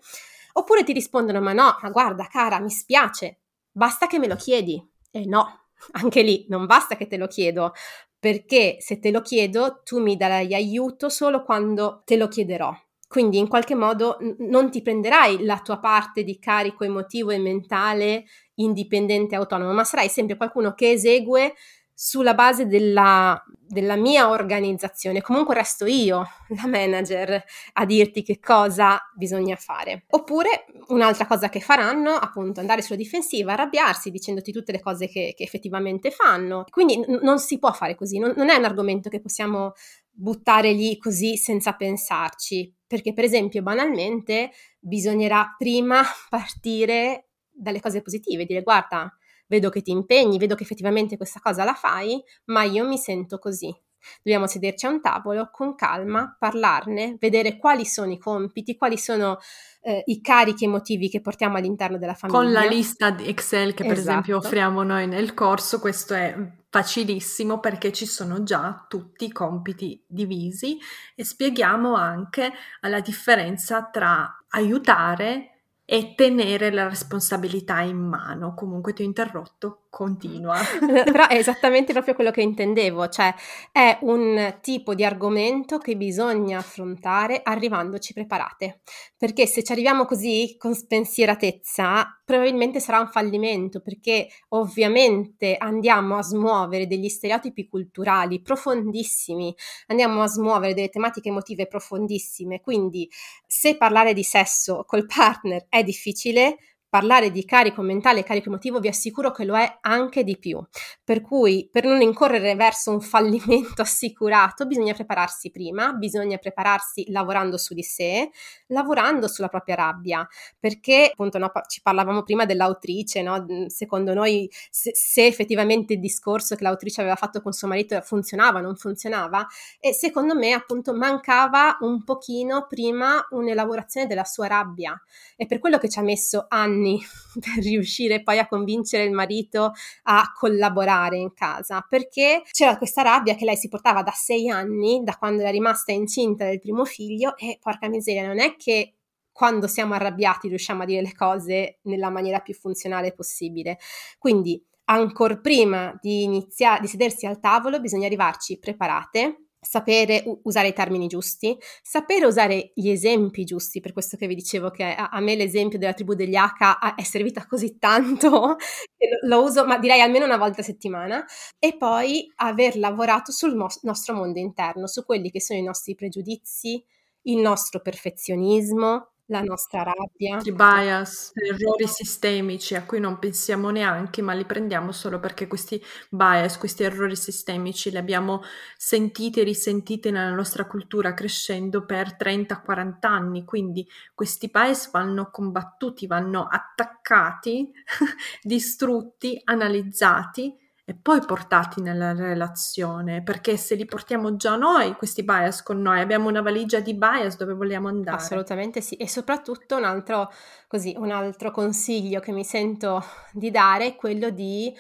Oppure ti rispondono: Ma no, ma guarda, cara, mi spiace, basta che me lo chiedi. E no, anche lì non basta che te lo chiedo, perché se te lo chiedo tu mi darai aiuto solo quando te lo chiederò. Quindi in qualche modo n- non ti prenderai la tua parte di carico emotivo e mentale indipendente e autonomo, ma sarai sempre qualcuno che esegue sulla base della, della, mia organizzazione. Comunque resto io, la manager, a dirti che cosa bisogna fare. Oppure un'altra cosa che faranno, appunto, andare sulla difensiva, arrabbiarsi dicendoti tutte le cose che, che effettivamente fanno. Quindi n- non si può fare così, non, non è un argomento che possiamo buttare lì così senza pensarci, perché per esempio banalmente bisognerà prima partire dalle cose positive, dire guarda, vedo che ti impegni, vedo che effettivamente questa cosa la fai, ma io mi sento così. Dobbiamo sederci a un tavolo con calma, parlarne, vedere quali sono i compiti, quali sono eh, i carichi emotivi che portiamo all'interno della famiglia. Con la lista di Excel che per esatto. esempio offriamo noi nel corso, questo è facilissimo perché ci sono già tutti i compiti divisi e spieghiamo anche la differenza tra aiutare e tenere la responsabilità in mano. Comunque ti ho interrotto, continua. Però è esattamente proprio quello che intendevo, cioè è un tipo di argomento che bisogna affrontare arrivandoci preparate, perché se ci arriviamo così con spensieratezza probabilmente sarà un fallimento, perché ovviamente andiamo a smuovere degli stereotipi culturali profondissimi, andiamo a smuovere delle tematiche emotive profondissime, quindi se parlare di sesso col partner è difficile, parlare di carico mentale e carico emotivo vi assicuro che lo è anche di più. Per cui per non incorrere verso un fallimento assicurato bisogna prepararsi prima, bisogna prepararsi lavorando su di sé, lavorando sulla propria rabbia, perché appunto no, ci parlavamo prima dell'autrice, no? secondo noi se, se, effettivamente il discorso che l'autrice aveva fatto con suo marito funzionava, non funzionava e secondo me appunto mancava un pochino prima un'elaborazione della sua rabbia. È per quello che ci ha messo anni anni per riuscire poi a convincere il marito a collaborare in casa, perché c'era questa rabbia che lei si portava da sei anni, da quando era rimasta incinta del primo figlio e porca miseria, non è che quando siamo arrabbiati riusciamo a dire le cose nella maniera più funzionale possibile. Quindi, ancora prima di iniziare, di sedersi al tavolo, bisogna arrivarci preparate, sapere usare i termini giusti, sapere usare gli esempi giusti, per questo che vi dicevo che a, a me l'esempio della tribù degli H è servita così tanto che lo, lo, uso, ma direi almeno una volta a settimana, e poi aver lavorato sul mo- nostro mondo interno, su quelli che sono i nostri pregiudizi, il nostro perfezionismo, la nostra rabbia. I bias, errori sistemici a cui non pensiamo neanche, ma li prendiamo solo perché questi bias, questi errori sistemici li abbiamo sentiti e risentiti nella nostra cultura crescendo per 30-40 anni. Quindi questi bias vanno combattuti, vanno attaccati, distrutti, analizzati e poi portati nella relazione, perché se li portiamo già noi, questi bias con noi, abbiamo una valigia di bias dove vogliamo andare. Assolutamente sì, e soprattutto un altro, così, un altro consiglio che mi sento di dare è quello di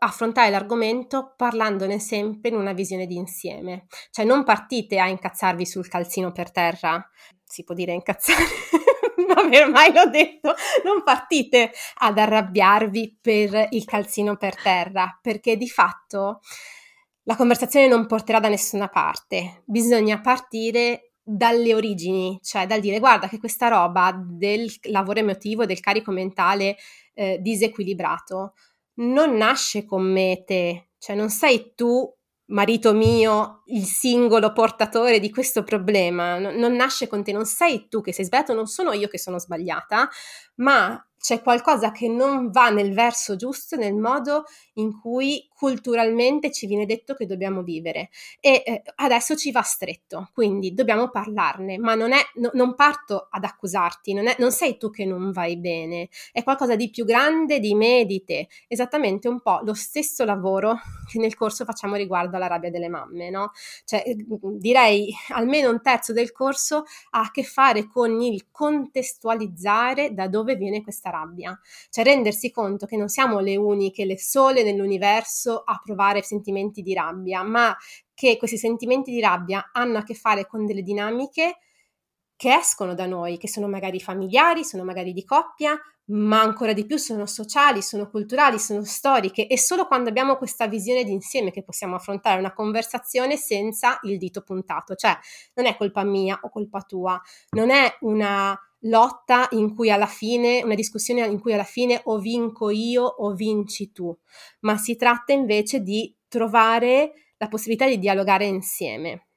affrontare l'argomento parlandone sempre in una visione d'insieme, cioè non partite a incazzarvi sul calzino per terra, si può dire incazzare vabbè, ormai l'ho detto, non partite ad arrabbiarvi per il calzino per terra, perché di fatto la conversazione non porterà da nessuna parte. Bisogna partire dalle origini, cioè dal dire guarda che questa roba del lavoro emotivo, del carico mentale eh, disequilibrato, non nasce con me te, cioè non sei tu marito mio, il singolo portatore di questo problema, non, nasce con te, non sei tu che sei sbagliato, non sono io che sono sbagliata, ma c'è qualcosa che non va nel verso giusto, nel modo in cui culturalmente ci viene detto che dobbiamo vivere e eh, adesso ci va stretto, quindi dobbiamo parlarne, ma non, è, no, non parto ad accusarti, non, è, non, sei tu che non vai bene, è qualcosa di più grande di me di te, esattamente un po' lo stesso lavoro che nel corso facciamo riguardo alla rabbia delle mamme, no? Cioè direi almeno un terzo del corso ha a che fare con il contestualizzare da dove viene questa rabbia, cioè rendersi conto che non siamo le uniche, le sole nell'universo a provare sentimenti di rabbia, ma che questi sentimenti di rabbia hanno a che fare con delle dinamiche che escono da noi, che sono magari familiari, sono magari di coppia, ma ancora di più sono sociali, sono culturali, sono storiche e solo quando abbiamo questa visione d'insieme che possiamo affrontare una conversazione senza il dito puntato, cioè non è colpa mia o colpa tua, non è una lotta in cui alla fine, una discussione in cui alla fine o vinco io o vinci tu, ma si tratta invece di trovare la possibilità di dialogare insieme.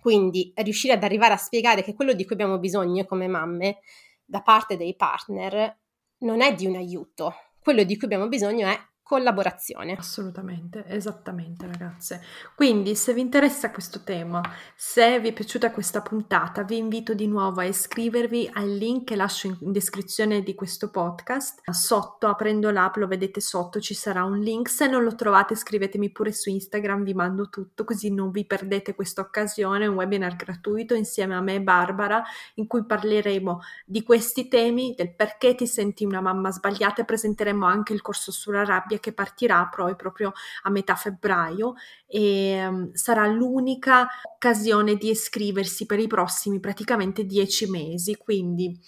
Quindi riuscire ad arrivare a spiegare che quello di cui abbiamo bisogno come mamme da parte dei partner non è di un aiuto, quello di cui abbiamo bisogno è collaborazione. Assolutamente, esattamente ragazze. Quindi se vi interessa questo tema, se vi è piaciuta questa puntata, vi invito di nuovo a iscrivervi al link che lascio in descrizione di questo podcast. Sotto, aprendo l'app, lo vedete sotto, ci sarà un link. Se non lo trovate, scrivetemi pure su Instagram, vi mando tutto, così non vi perdete questa occasione, un webinar gratuito insieme a me e Barbara, in cui parleremo di questi temi, del perché ti senti una mamma sbagliata e presenteremo anche il corso sulla rabbia che partirà poi proprio a metà febbraio e um, sarà l'unica occasione di iscriversi per i prossimi praticamente dieci mesi. Quindi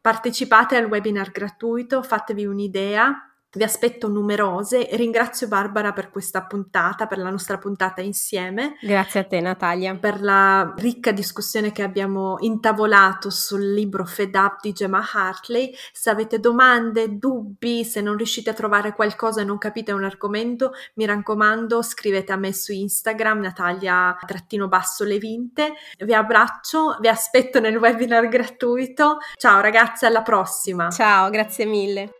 partecipate al webinar gratuito, fatevi un'idea vi aspetto numerose. Ringrazio Barbara per questa puntata, per la nostra puntata insieme. Grazie a te Natalia. Per la ricca discussione che abbiamo intavolato sul libro Fed Up di Gemma Hartley. Se avete domande, dubbi, se non riuscite a trovare qualcosa e non capite un argomento, mi raccomando scrivete a me su Instagram Natalia-Levinte. Vi abbraccio, vi aspetto nel webinar gratuito. Ciao ragazzi, alla prossima. Ciao, grazie mille.